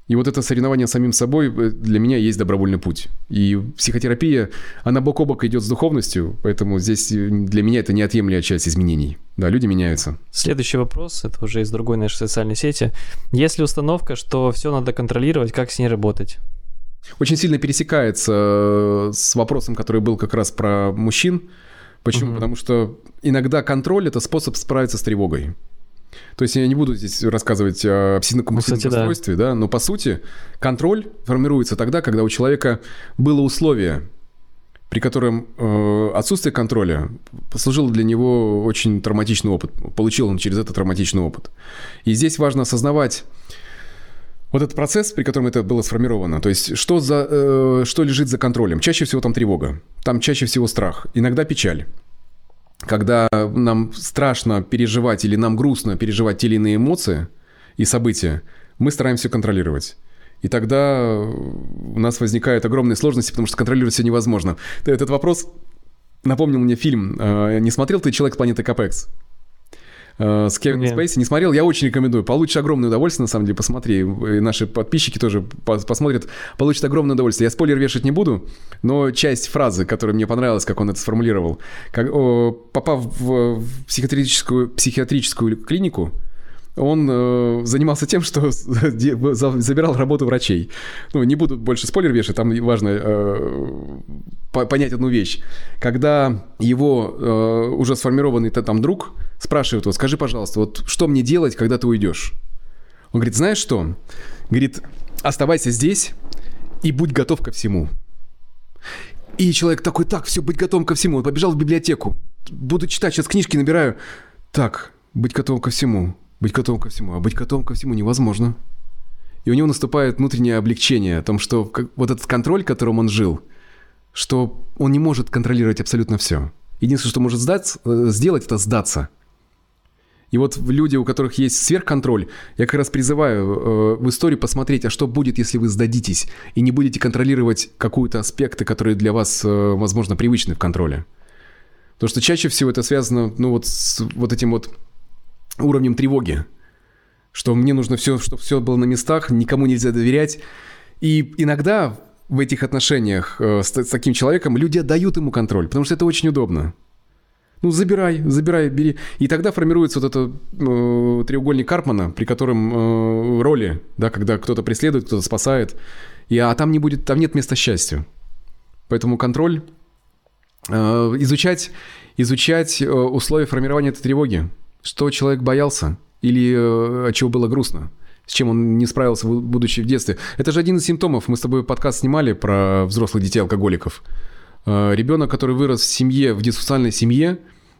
И вот это соревнование с самим собой э, для меня есть добровольный путь. И психотерапия, она бок о бок идет с духовностью, поэтому здесь э, для меня это неотъемлемая часть изменений. Да, люди меняются. Следующий вопрос, это уже из другой нашей социальной сети. Есть ли установка, что все надо контролировать, как с ней работать? Очень сильно пересекается э, с вопросом, который был как раз про мужчин. Почему? Угу. Потому что иногда контроль – это способ справиться с тревогой. То есть я не буду здесь рассказывать о обсессивно-компульсивном ну, расстройстве, да. да, но по сути контроль формируется тогда, когда у человека было условие, при котором э, отсутствие контроля послужило для него очень травматичный опыт. Получил он через это травматичный опыт. И здесь важно осознавать вот этот процесс, при котором это было сформировано. То есть что, за, э, что лежит за контролем? Чаще всего там тревога, там чаще всего страх, иногда печаль когда нам страшно переживать или нам грустно переживать те или иные эмоции и события, мы стараемся контролировать. И тогда у нас возникают огромные сложности, потому что контролировать все невозможно. Этот вопрос напомнил мне фильм. Э, не смотрел ты «Человек с планеты Капекс»? Э, с Кевином Нет. Спейси не смотрел, я очень рекомендую. Получишь огромное удовольствие, на самом деле, посмотри. И наши подписчики тоже посмотрят. Получат огромное удовольствие. Я спойлер вешать не буду, но часть фразы, которая мне понравилась, как он это сформулировал. Как, о, попав в, в психиатрическую, психиатрическую клинику, он э, занимался тем, что забирал работу врачей. Ну, не буду больше спойлер вешать, там важно э, понять одну вещь. Когда его э, уже сформированный там друг спрашивает его, скажи, пожалуйста, вот что мне делать, когда ты уйдешь? Он говорит, знаешь что? Говорит, оставайся здесь и будь готов ко всему. И человек такой, так, все, быть готовым ко всему. Он побежал в библиотеку. Буду читать, сейчас книжки набираю. Так, быть готовым ко всему быть готовым ко всему. А быть готовым ко всему невозможно. И у него наступает внутреннее облегчение о том, что вот этот контроль, которым он жил, что он не может контролировать абсолютно все. Единственное, что может сдать, э, сделать, это сдаться. И вот люди, у которых есть сверхконтроль, я как раз призываю э, в истории посмотреть, а что будет, если вы сдадитесь и не будете контролировать какие-то аспекты, которые для вас, э, возможно, привычны в контроле. Потому что чаще всего это связано, ну, вот с вот этим вот уровнем тревоги, что мне нужно все, чтобы все было на местах, никому нельзя доверять. И иногда в этих отношениях э, с, с таким человеком люди отдают ему контроль, потому что это очень удобно. Ну, забирай, забирай, бери. И тогда формируется вот этот э, треугольник Карпмана, при котором э, роли, да, когда кто-то преследует, кто-то спасает. И, а там не будет, там нет места счастью. Поэтому контроль, э, изучать, изучать э, условия формирования этой тревоги что человек боялся или э, от чего было грустно. с чем он не справился, будучи в детстве. Это же один из симптомов. Мы с тобой подкаст снимали про взрослых детей алкоголиков. Э, Ребенок, который вырос в семье, в дисфункциональной семье,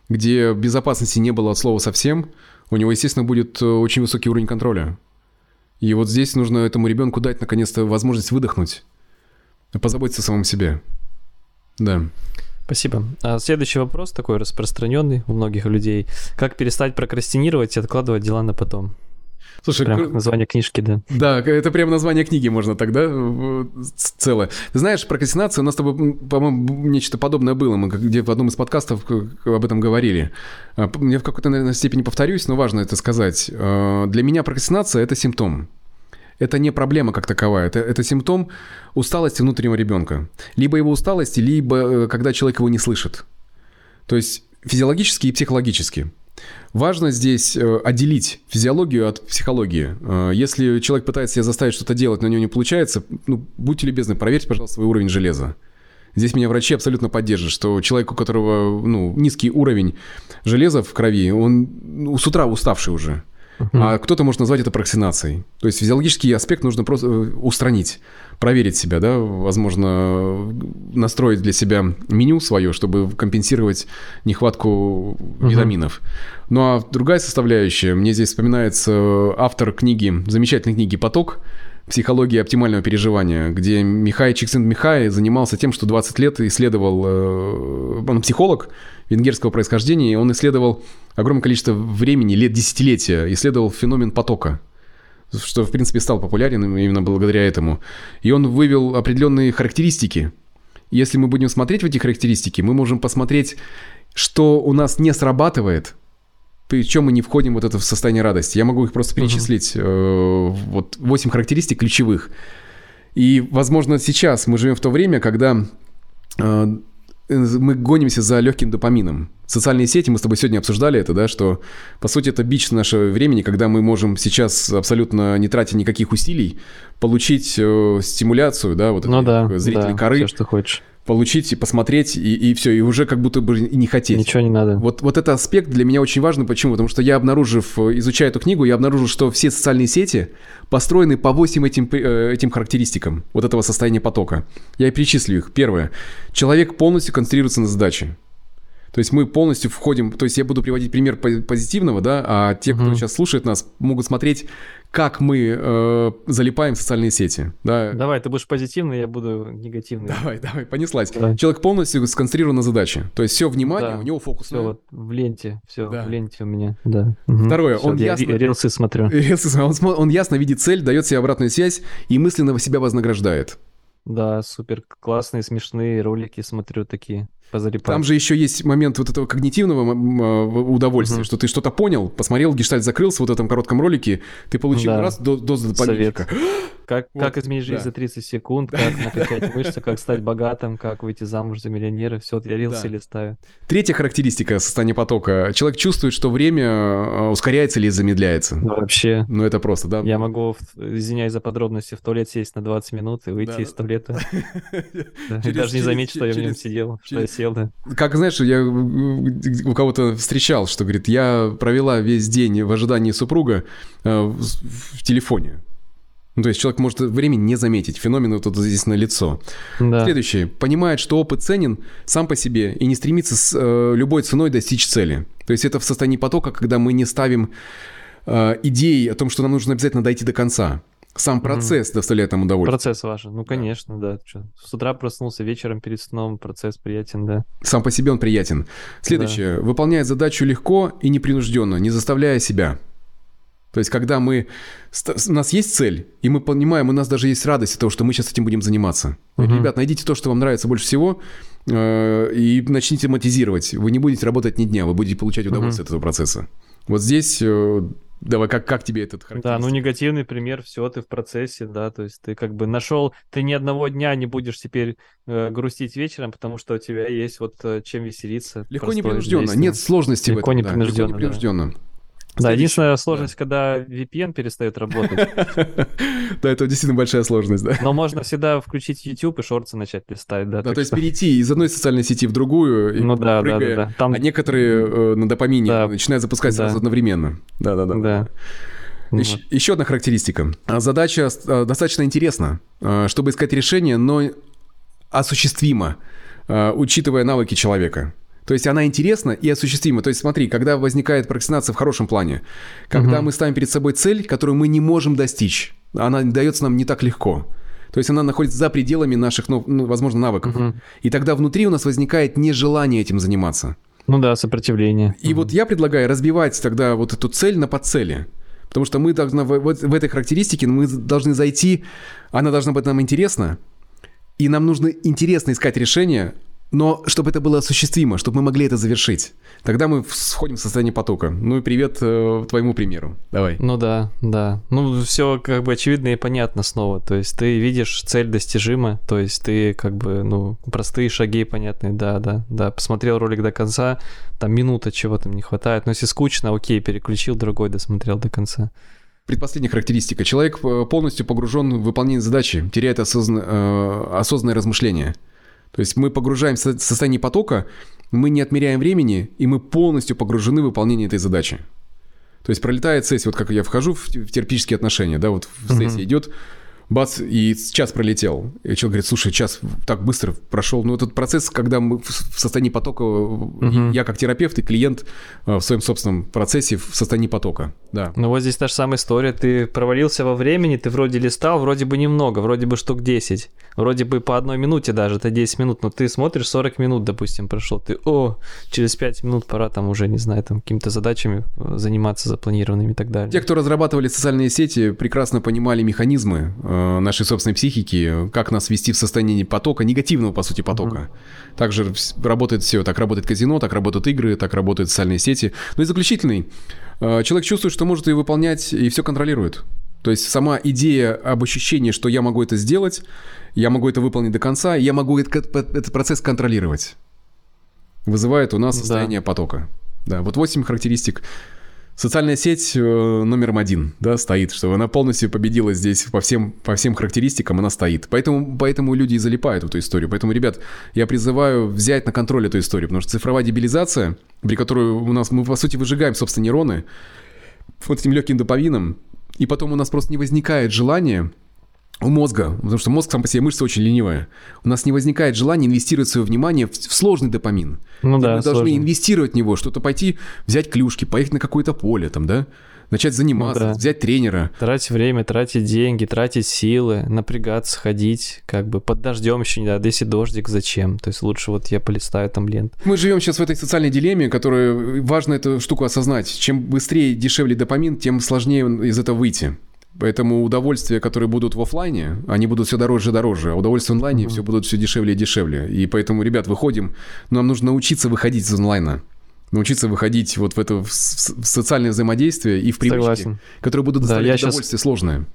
где безопасности не было от слова совсем, у него, естественно, будет э, очень высокий уровень контроля. И вот здесь нужно этому ребенку дать, наконец-то, возможность выдохнуть, позаботиться о самом себе. Да. Спасибо. А следующий вопрос такой распространенный у многих людей. Как перестать прокрастинировать и откладывать дела на потом? Слушай, прям как название книжки, да. Да, это прям название книги можно тогда целое. Ты знаешь, прокрастинация у нас с тобой, по-моему, нечто подобное было. Мы где в одном из подкастов об этом говорили. А, я в какой-то, наверное, степени повторюсь, но важно это сказать. А, для меня прокрастинация – это симптом. Это не проблема как таковая, это, это симптом усталости внутреннего ребенка. Либо его усталости, либо э, когда человек его не слышит. То есть физиологически и психологически. Важно здесь э, отделить физиологию от психологии. Э, если человек пытается себя заставить что-то делать, но у него не получается, ну, будьте любезны, проверьте, пожалуйста, свой уровень железа. Здесь меня врачи абсолютно поддерживают, что человек, у которого ну, низкий уровень железа в крови, он ну, с утра уставший уже. А кто-то может назвать это прокрастинацией. То есть физиологический аспект нужно просто э, устранить, проверить себя, да, возможно, настроить для себя меню свое, чтобы компенсировать нехватку витаминов. Ну а другая составляющая, мне здесь вспоминается автор книги, замечательной книги «Поток», психология оптимального переживания, где Михай Чиксент-Михай занимался тем, что 20 лет исследовал, э, он психолог венгерского происхождения, и он исследовал огромное количество времени, лет десятилетия, исследовал феномен потока, что, в принципе, стал популярен именно благодаря этому. И он вывел определенные характеристики. Если мы будем смотреть в эти характеристики, мы можем посмотреть, что у нас не срабатывает, причем мы не входим вот это в состояние радости. Я могу их просто перечислить. Uh-huh. Вот 8 характеристик ключевых. И, возможно, сейчас мы живем в то время, когда э, мы гонимся за легким допамином. Социальные сети, мы с тобой сегодня обсуждали это, да, что, по сути, это бич нашего времени, когда мы можем сейчас, абсолютно не тратя никаких усилий, получить э, стимуляцию, да, вот ну да, зрителей да, коры. Все, что хочешь получить и посмотреть, и, и все, и уже как будто бы и не хотеть. Ничего не надо. Вот, вот этот аспект для меня очень важный. Почему? Потому что я обнаружив, изучая эту книгу, я обнаружил, что все социальные сети построены по 8 этим, э, этим характеристикам вот этого состояния потока. Я и перечислю их. Первое. Человек полностью концентрируется на задаче. То есть мы полностью входим, то есть я буду приводить пример позитивного, да, а те, кто uh-huh. сейчас слушает нас, могут смотреть, как мы э, залипаем в социальные сети. Да. Давай, ты будешь позитивный, я буду негативный. Давай, давай, понеслась. Да. Человек полностью сконцентрирован на задаче. То есть все внимание, да. у него фокус. Все вот в ленте, все да. в ленте у меня, да. Второе, все, он я ясно... Рилсы смотрю. Рилсы, он, он ясно видит цель, дает себе обратную связь и мысленно себя вознаграждает. Да, супер классные, смешные ролики смотрю такие позалипать. Там же еще есть момент вот этого когнитивного а, удовольствия, угу. что ты что-то понял, посмотрел, гештальт закрылся в вот этом коротком ролике, ты получил да. раз дозу дополнительника. Как, вот, как изменить жизнь да. за 30 секунд, как накачать мышцы, как стать богатым, как выйти замуж за миллионера. Все, я рилсы да. листаю. Третья характеристика состояния потока. Человек чувствует, что время а, ускоряется или замедляется. Вообще. Ну, это просто, да? Я могу, извиняюсь за подробности, в туалет сесть на 20 минут и выйти да. из туалета. Даже не заметить, что я в нем сидел, что я сел, да. Как, знаешь, я у кого-то встречал, что, говорит, я провела весь день в ожидании супруга в телефоне. Ну, то есть человек может время не заметить. Феномен вот здесь на лицо. Да. Следующее. Понимает, что опыт ценен сам по себе и не стремится с э, любой ценой достичь цели. То есть это в состоянии потока, когда мы не ставим э, идеи о том, что нам нужно обязательно дойти до конца. Сам процесс mm доставляет нам удовольствие. Процесс важен. Ну, конечно, да. да. С утра проснулся, вечером перед сном процесс приятен, да. Сам по себе он приятен. Следующее. Да. Выполняет задачу легко и непринужденно, не заставляя себя. То есть, когда мы... У нас есть цель, и мы понимаем, у нас даже есть радость от того, что мы сейчас этим будем заниматься. Угу. Ребят, найдите то, что вам нравится больше всего, э, и начните монетизировать. Вы не будете работать ни дня, вы будете получать удовольствие угу. от этого процесса. Вот здесь... Э, давай, как, как тебе этот характеристик? Да, ну негативный пример, все, ты в процессе, да, то есть ты как бы нашел, ты ни одного дня не будешь теперь э, грустить вечером, потому что у тебя есть вот э, чем веселиться. Легко непринужденно, нет сложности Легко в этом. Непринужденно, да. Легко непринужденно. Да. Да, единственная сложность, когда VPN перестает работать. Да, это действительно большая сложность, да. Но можно всегда включить YouTube и шорты начать листать, да. Да, то есть перейти из одной социальной сети в другую, ну да, да, да. А некоторые э, на допамине начинают запускать сразу одновременно. Да, да, да. Еще, еще одна характеристика. А, Задача а, достаточно интересна, а, чтобы искать решение, но осуществимо, учитывая навыки человека. То есть она интересна и осуществима. То есть смотри, когда возникает прокрастинация в хорошем плане, когда Мгм. мы ставим перед собой цель, которую мы не можем достичь, она дается нам не так легко. То есть она находится за пределами наших, ну, ну, возможно, навыков. Мгм. И тогда внутри у нас возникает нежелание этим заниматься. Ну да, сопротивление. И вот я предлагаю разбивать тогда вот эту цель на подцели. Потому что мы должны в, вот в этой характеристике мы должны зайти, она должна быть нам интересна, и нам нужно интересно искать решение, но чтобы это было осуществимо, чтобы мы могли это завершить. Тогда мы сходим в состояние потока. Ну и привет э, твоему примеру. Давай. Ну да, да. Ну все как бы очевидно и понятно снова. То есть ты видишь цель достижима, то есть ты как бы, ну, простые шаги понятные, да, да, да. Посмотрел ролик до конца, там минута чего там не хватает. Но если скучно, окей, переключил, другой досмотрел до конца. Предпоследняя характеристика. Человек э, полностью погружен в выполнение задачи, теряет осозна- э, осознанное размышление. То есть мы погружаемся в состояние потока, мы не отмеряем времени, и мы полностью погружены в выполнение этой задачи. То есть пролетает сессия, вот как я вхожу в терапевтические отношения, да, вот в сессии идет, бац, и час пролетел. И человек говорит, слушай, час так быстро прошел. Ну, этот процесс, когда мы в состоянии потока, Мгм. я как терапевт и клиент э, в своем собственном процессе в состоянии потока, да. Ну вот здесь та же самая история. Ты провалился во времени, ты вроде листал, вроде бы немного, вроде бы штук 10. Вроде бы по одной минуте даже, это 10 минут, но ты смотришь, 40 минут, допустим, прошло. Ты, о, через 5 минут пора там уже, не знаю, там какими-то задачами э, заниматься запланированными и так далее. Те, кто разрабатывали социальные сети, прекрасно понимали механизмы э, нашей собственной психики, как нас ввести в состояние потока, негативного, по сути, потока. Также вс- работает все. Так работает казино, так работают игры, так работают социальные сети. Ну и заключительный. Э, человек чувствует, что может ее выполнять и все контролирует. То есть сама идея об ощущении, что я могу это сделать, я могу это выполнить до конца, я могу это- этот процесс контролировать, вызывает у нас Да. состояние потока. Да, вот 8 характеристик Социальная сеть э, номером один, да, стоит, что она полностью победила здесь по всем, по всем характеристикам, она стоит. Поэтому, поэтому люди и залипают в эту историю. Поэтому, ребят, я призываю взять на контроль эту историю, потому что цифровая дебилизация, при которой у нас, мы, по сути, выжигаем, собственно, нейроны вот этим легким доповином, и потом у нас просто не возникает желания у мозга, потому что мозг сам по себе мышца очень ленивая, у нас не возникает желания инвестировать свое внимание в, в сложный допамин. Ну да, мы должны сложно. инвестировать в него, что-то пойти, взять клюшки, поехать на какое-то поле, там, да, начать заниматься, Ну да. взять тренера. Тратить время, тратить деньги, тратить силы, напрягаться, ходить, как бы под дождем еще не надо. Если дождик, зачем? То есть лучше вот я полистаю там лент. Мы живем сейчас в этой социальной дилемме, которая важно эту штуку осознать. Чем быстрее и дешевле допамин, тем сложнее из этого выйти. Поэтому удовольствия, которые будут в оффлайне, они будут все дороже и дороже, а удовольствия в онлайне все будут все дешевле и дешевле. И поэтому, ребят, выходим, но нам нужно научиться выходить из онлайна. Научиться выходить вот в это в социальное взаимодействие и в привычки, Согласен. которые будут Да, доставлять щас- удовольствие сложное.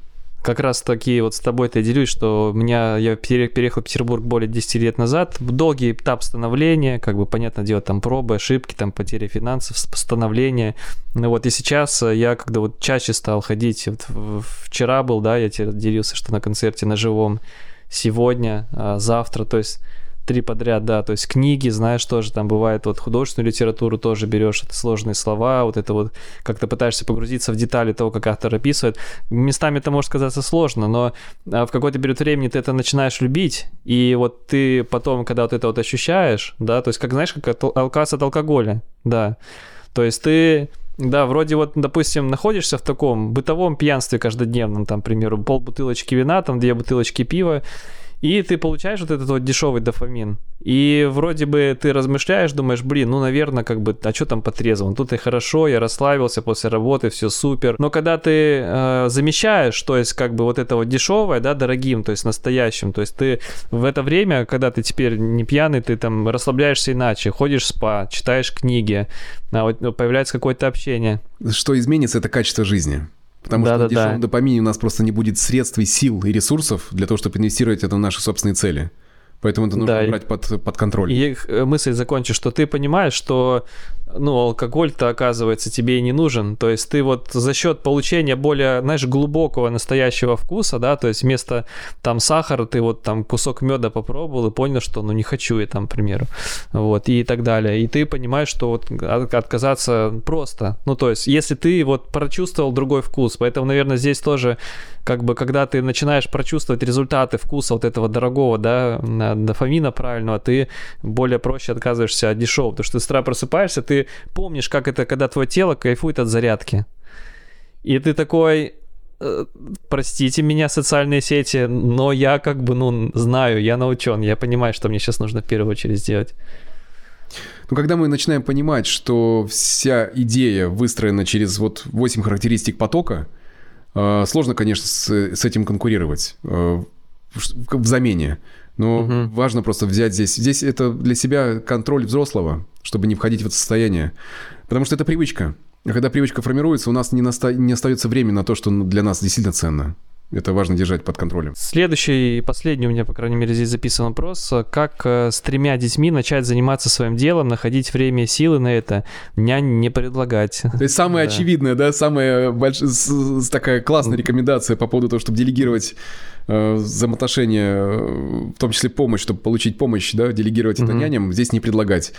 Как раз таки вот с тобой-то делюсь, что меня, я пере- переехал в Петербург более 10 лет назад, долгий этап становления, как бы, понятное дело, там пробы, ошибки, там потеря финансов, становление. Ну вот и сейчас э, я, когда вот чаще стал ходить, вот вчера был, да, я тебе делился, что на концерте на живом, сегодня, а, завтра, то есть три подряд, да, то есть книги, знаешь, тоже там бывает, вот художественную литературу тоже берешь, это сложные слова, вот это вот, как-то пытаешься погрузиться в детали того, как автор описывает. Местами это может казаться сложно, но а, в какой-то период времени ты это начинаешь любить, и вот ты потом, когда вот это вот ощущаешь, да, то есть, как знаешь, как от- отказ от алкоголя, да, то есть ты да, вроде вот, допустим, находишься в таком бытовом пьянстве каждодневном, там, к примеру, пол бутылочки вина, там, две бутылочки пива, и ты получаешь вот этот вот дешевый дофамин. И вроде бы ты размышляешь, думаешь, блин, ну, наверное, как бы, а что там по трезвому? Тут и хорошо, я расслабился после работы, все супер. Но когда ты э, замещаешь, то есть как бы вот это вот дешевое, да, дорогим, то есть настоящим, то есть ты в это время, когда ты теперь не пьяный, ты там расслабляешься иначе, ходишь в спа, читаешь книги, а вот ну, появляется какое-то общение. Что изменится, это качество жизни. Потому что на Да-да-да. дешевом допамине у нас просто не будет средств и сил и ресурсов для того, чтобы инвестировать это в наши собственные цели. Поэтому это нужно Да, брать под, под контроль. И э, мысль закончу, что ты понимаешь, что ну, алкоголь-то, оказывается, тебе и не нужен. То есть ты вот за счет получения более, знаешь, глубокого настоящего вкуса, да, то есть вместо там сахара ты вот там кусок меда попробовал и понял, что ну не хочу я там, к примеру, вот, и так далее. И ты понимаешь, что вот отказаться просто. Ну, то есть если ты вот прочувствовал другой вкус, поэтому, наверное, здесь тоже как бы, когда ты начинаешь прочувствовать результаты вкуса вот этого дорогого, да, дофамина правильного, ты более проще отказываешься от дешевого, потому что ты с утра просыпаешься, ты помнишь, как это, когда твое тело кайфует от зарядки. И ты такой, э, простите меня, социальные сети, но я как бы, ну, знаю, я научен, я понимаю, что мне сейчас нужно в первую очередь сделать. Ну, когда мы начинаем понимать, что вся идея выстроена через вот 8 характеристик потока, э, сложно, конечно, с, с этим конкурировать э, в замене. Но угу. важно просто взять здесь. Здесь это для себя контроль взрослого, чтобы не входить в это состояние. Потому что это привычка. А когда привычка формируется, у нас не, наста... не остается времени на то, что для нас действительно ценно. Это важно держать под контролем. Следующий и последний у меня, по крайней мере, здесь записан вопрос. Как э, с тремя детьми начать заниматься своим делом, находить время и силы на это, нянь не предлагать? То есть самое да. очевидное, да, самая большая, такая классная рекомендация по поводу того, чтобы делегировать взаимоотношения, э, в том числе помощь, чтобы получить помощь, да, делегировать это няням, здесь не предлагать.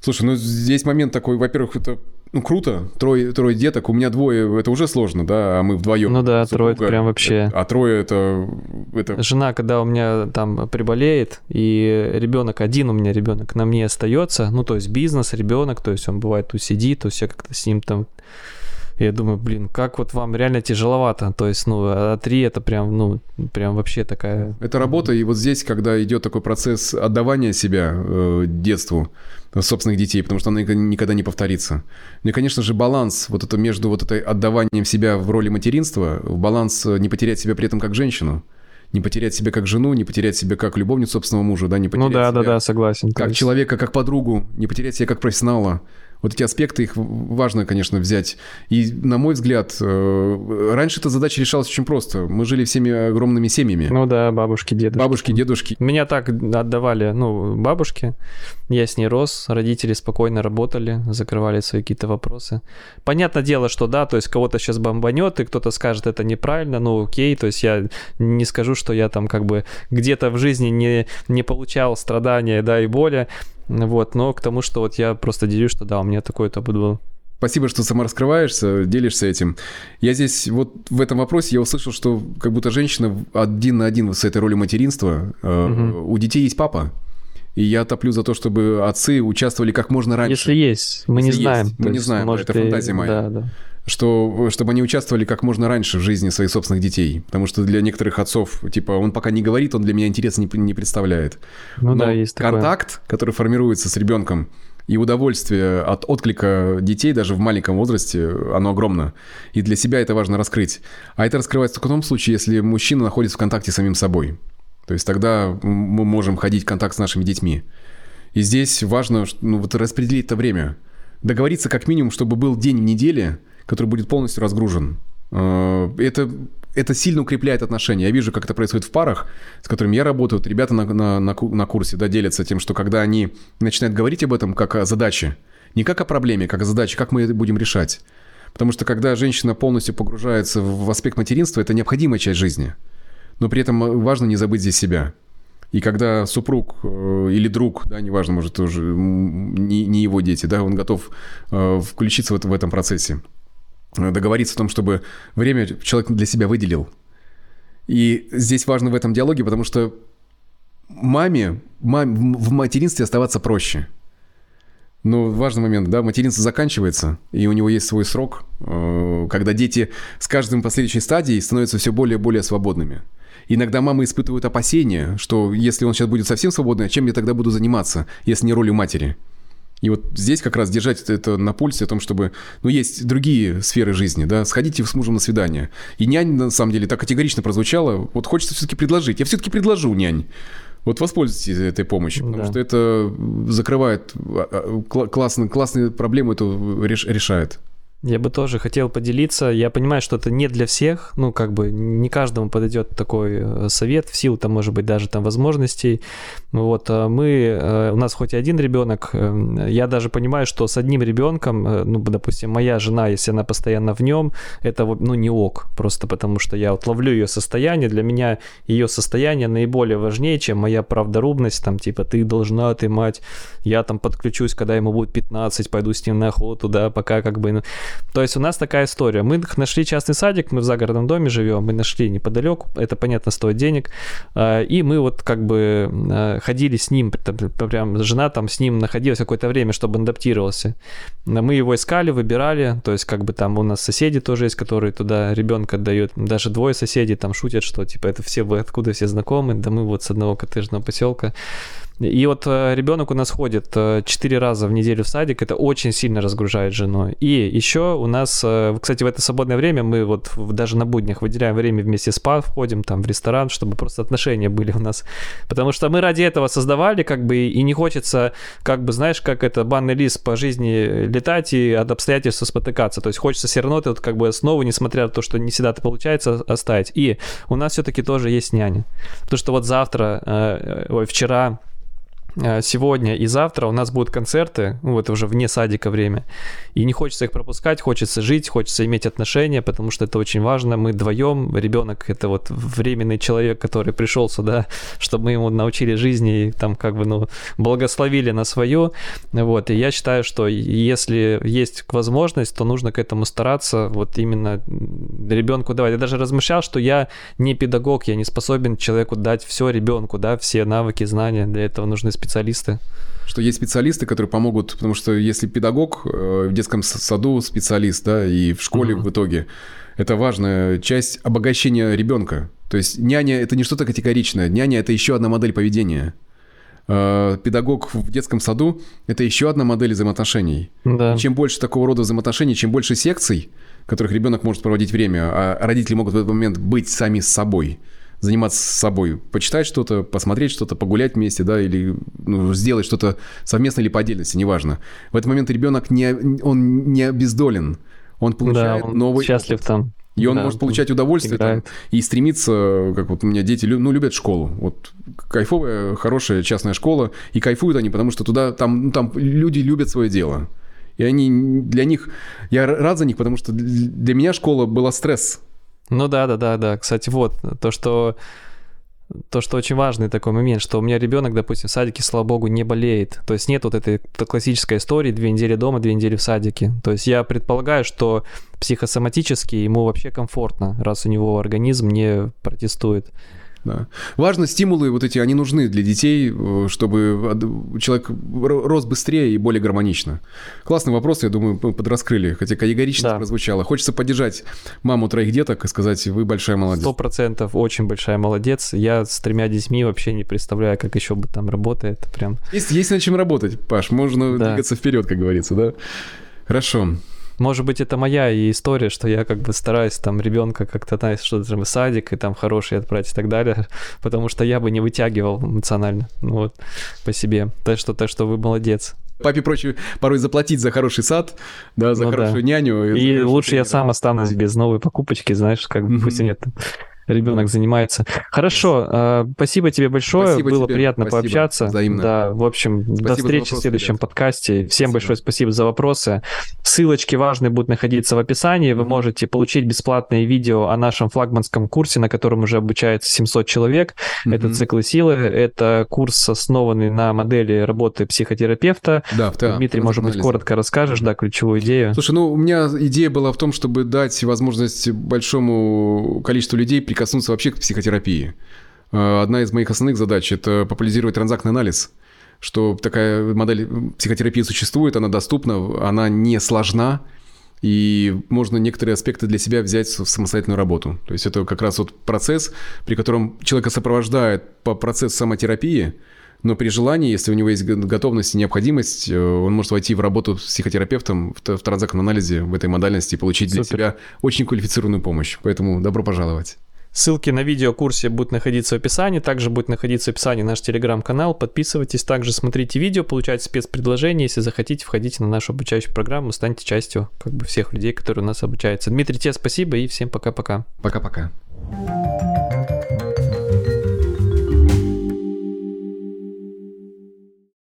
Слушай, ну здесь момент такой, во-первых, это ну круто, трое, трое деток, у меня двое, это уже сложно, да, а мы вдвоем. Ну да, трое это прям вообще. А трое это, это... Жена, когда у меня там приболеет, и ребенок один у меня ребенок на мне остается, ну то есть бизнес, ребенок, то есть он бывает тут сидит, то я как-то с ним там я думаю, блин, как вот вам реально тяжеловато. То есть, ну, а три это прям, ну, прям вообще такая... Это работа, и вот здесь, когда идет такой процесс отдавания себя э, детству, собственных детей, потому что она никогда не повторится. Ну и, конечно же, баланс вот это между вот этой отдаванием себя в роли материнства, баланс э, не потерять себя при этом как женщину, не потерять себя как жену, не потерять себя как любовницу собственного мужа, да, не потерять ну, да, себя да, да, согласен. как есть... человека, как подругу, не потерять себя как профессионала. Вот эти аспекты, их важно, конечно, взять. И, на мой взгляд, э, раньше эта задача решалась очень просто. Мы жили всеми огромными семьями. Ну да, бабушки, дедушки. Бабушки, дедушки. Меня так отдавали, ну, бабушки. Я с ней рос, родители спокойно работали, закрывали свои какие-то вопросы. Понятное дело, что да, то есть кого-то сейчас бомбанет, и кто-то скажет, это неправильно, ну окей, то есть я не скажу, что я там как бы где-то в жизни не, не получал страдания, да, и боли, вот, но к тому, что вот я просто делюсь, что да, у меня такой опыт был. Спасибо, что самораскрываешься, делишься этим. Я здесь вот в этом вопросе я услышал, что как будто женщина один на один с этой ролью материнства. Угу. У детей есть папа. И я топлю за то, чтобы отцы участвовали как можно раньше. Если есть, мы Если не знаем. Мы не знаем, может, это фантазия моя. Да, да что чтобы они участвовали как можно раньше в жизни своих собственных детей. Потому что для некоторых отцов, типа, он пока не говорит, он для меня интереса не, не представляет. Ну Но да, есть контакт, такое. который формируется с ребенком, и удовольствие от отклика детей даже в маленьком возрасте, оно огромно. И для себя это важно раскрыть. А это раскрывается только в том случае, если мужчина находится в контакте с самим собой. То есть тогда мы можем ходить в контакт с нашими детьми. И здесь важно ну, вот распределить это время. Договориться как минимум, чтобы был день в неделе – который будет полностью разгружен. Э, это, это сильно укрепляет отношения. Я вижу, как это происходит в парах, с которыми я работаю. Вот ребята на, на, на, на курсе да, делятся тем, что когда они начинают говорить об этом как о задаче, не как о проблеме, как о задаче, как мы это будем решать. Потому что когда женщина полностью погружается в аспект материнства, это необходимая часть жизни. Но при этом важно не забыть здесь себя. И когда супруг э, или друг, да, неважно, может, тоже не, не его дети, да, он готов э, включиться в, это, в этом процессе, договориться о том, чтобы время человек для себя выделил. И здесь важно в этом диалоге, потому что маме, маме в материнстве оставаться проще. Но важный момент, да, материнство заканчивается, и у него есть свой срок, э, когда дети с каждым последующей стадией становятся все более и более свободными. Иногда мамы испытывают опасения, что если он сейчас будет совсем свободный, а чем я тогда буду заниматься, если не ролью матери? И вот здесь как раз держать это на пульсе о том, чтобы... Ну, есть другие сферы жизни, да, сходите с мужем на свидание. И нянь, на самом деле, так категорично прозвучала. Вот хочется все-таки предложить. Я все-таки предложу нянь. Вот воспользуйтесь этой помощью, потому да. что это закрывает а, а, классную, классную проблему, эту решает. Я бы тоже хотел поделиться. Я понимаю, что это не для всех. Ну, как бы не каждому подойдет такой э, совет в силу, там, может быть, даже там возможностей. Вот а мы, э, у нас хоть и один ребенок, э, я даже понимаю, что с одним ребенком, ну, допустим, моя жена, если она постоянно в нем, это, ну, не ок. Просто потому что я вот ловлю ее состояние. Для меня ее состояние наиболее важнее, чем моя правдорубность. Там, типа, ты должна, ты мать. Я там подключусь, когда ему будет 15, пойду с ним на охоту, да, пока как бы... То есть у нас такая история. Мы нашли частный садик, мы в загородном доме живем, мы нашли неподалеку, это, понятно, стоит денег. А, и мы вот как бы а, ходили с ним, прям жена там с ним находилась какое-то время, чтобы он адаптировался. Мы его искали, выбирали, то есть как бы там у нас соседи тоже есть, которые туда ребенка отдают. Даже двое соседей там шутят, что типа это все, вы откуда все знакомы, да мы вот с одного коттеджного поселка. И вот э, ребенок у нас ходит 4 э, раза в неделю в садик, это очень сильно разгружает жену. И еще у нас, э, кстати, в это свободное время мы вот даже на буднях выделяем время вместе с ПА, входим там в ресторан, чтобы просто отношения были у нас. Потому что мы ради этого создавали, как бы, и не хочется, как бы, знаешь, как это банный лист по жизни летать и от обстоятельств спотыкаться. То есть хочется все равно, ты вот как бы основу, несмотря на то, что не всегда это получается, оставить. И у нас все-таки тоже есть няня. Потому что вот завтра, ой, вчера сегодня и завтра у нас будут концерты, ну, это уже вне садика время, и не хочется их пропускать, хочется жить, хочется иметь отношения, потому что это очень важно. Мы вдвоем, ребенок это вот временный человек, который пришел сюда, чтобы мы ему научили жизни и там как бы, ну, благословили на свою, вот, и я считаю, что если есть возможность, то нужно к этому стараться, вот именно ребенку давать. Я даже размышлял, что я не педагог, я не способен человеку дать все ребенку, да, все навыки, знания, для этого нужны специалисты? Что есть специалисты, которые помогут, потому что если педагог э, в детском саду специалист, да, и в школе uh-huh. в итоге, это важная часть обогащения ребенка. То есть няня это не что-то категоричное, няня это еще одна модель поведения. Э, педагог в детском саду это еще одна модель взаимоотношений. Да. чем больше такого рода взаимоотношений, чем больше секций, в которых ребенок может проводить время, а родители могут в этот момент быть сами с собой заниматься собой, почитать что-то, посмотреть что-то, погулять вместе, да, или ну, сделать что-то совместно или по отдельности, неважно. В этот момент ребенок не, он не обездолен, он получает да, он новый... счастлив там. И он да, может получать удовольствие там, и стремиться, как вот у меня дети, ну, любят школу. Вот кайфовая, хорошая частная школа, и кайфуют они, потому что туда, там, ну, там люди любят свое дело. И они, для них, я рад за них, потому что для меня школа была стресс. Ну да, да, да, да. Кстати, вот то, что то, что очень важный такой момент, что у меня ребенок, допустим, в садике, слава богу, не болеет. То есть нет вот этой классической истории две недели дома, две недели в садике. То есть я предполагаю, что психосоматически ему вообще комфортно, раз у него организм не протестует. Да. Важно, стимулы вот эти, они нужны для детей, э, чтобы человек рос быстрее и более гармонично. Классный вопрос, я думаю, мы подраскрыли, хотя категорично да. прозвучало. Хочется поддержать маму троих деток и сказать, вы большая молодец. Сто процентов, очень большая молодец. Я с тремя детьми вообще не представляю, как еще бы там работает. Прям... Есть, есть над чем работать, Паш, можно да. двигаться вперед, как говорится, да? Хорошо. Может быть, это моя и история, что я как бы стараюсь там ребенка как-то, знаешь, что-то там садик и там хороший отправить и так далее, потому что я бы не вытягивал эмоционально, ну вот, по себе. Так что, так что вы молодец. Папе проще порой заплатить за хороший сад, да, за ну, хорошую да. няню. И, и лучше я сам останусь без новой покупочки, знаешь, как бы, пусть нет ребенок занимается. Хорошо, э, спасибо тебе большое, спасибо было тебе. приятно спасибо. пообщаться. Взаимно. Да, в общем, спасибо до встречи в следующем ребят. подкасте. Всем спасибо. большое спасибо за вопросы. Ссылочки важные будут находиться в описании. Вы можете получить бесплатные видео о нашем флагманском курсе, на котором уже обучается 700 человек. Mm-hmm. Это циклы силы, это курс, основанный на модели работы психотерапевта. Да, да Дмитрий, может быть, коротко расскажешь, да, ключевую идею. Слушай, ну у меня идея была в том, чтобы дать возможность большому количеству людей прикоснуться вообще к психотерапии. Э, одна из моих основных задач – это популяризировать транзактный анализ, что такая модель психотерапии существует, она доступна, она не сложна, и можно некоторые аспекты для себя взять в самостоятельную работу. То есть это как раз вот процесс, при котором человека сопровождает по процессу самотерапии, но при желании, если у него есть готовность и необходимость, э, он может войти в работу с психотерапевтом в, транзактном анализе в этой модальности и получить Супер. для себя очень квалифицированную помощь. Поэтому добро пожаловать. Ссылки на видеокурсе будут находиться в описании, также будет находиться в описании наш телеграм-канал. Подписывайтесь, также смотрите видео, получайте спецпредложения. Если захотите, входите на нашу обучающую программу, станьте частью как бы всех людей, которые у нас обучаются. Дмитрий, тебе спасибо и всем пока-пока. Пока-пока. thank you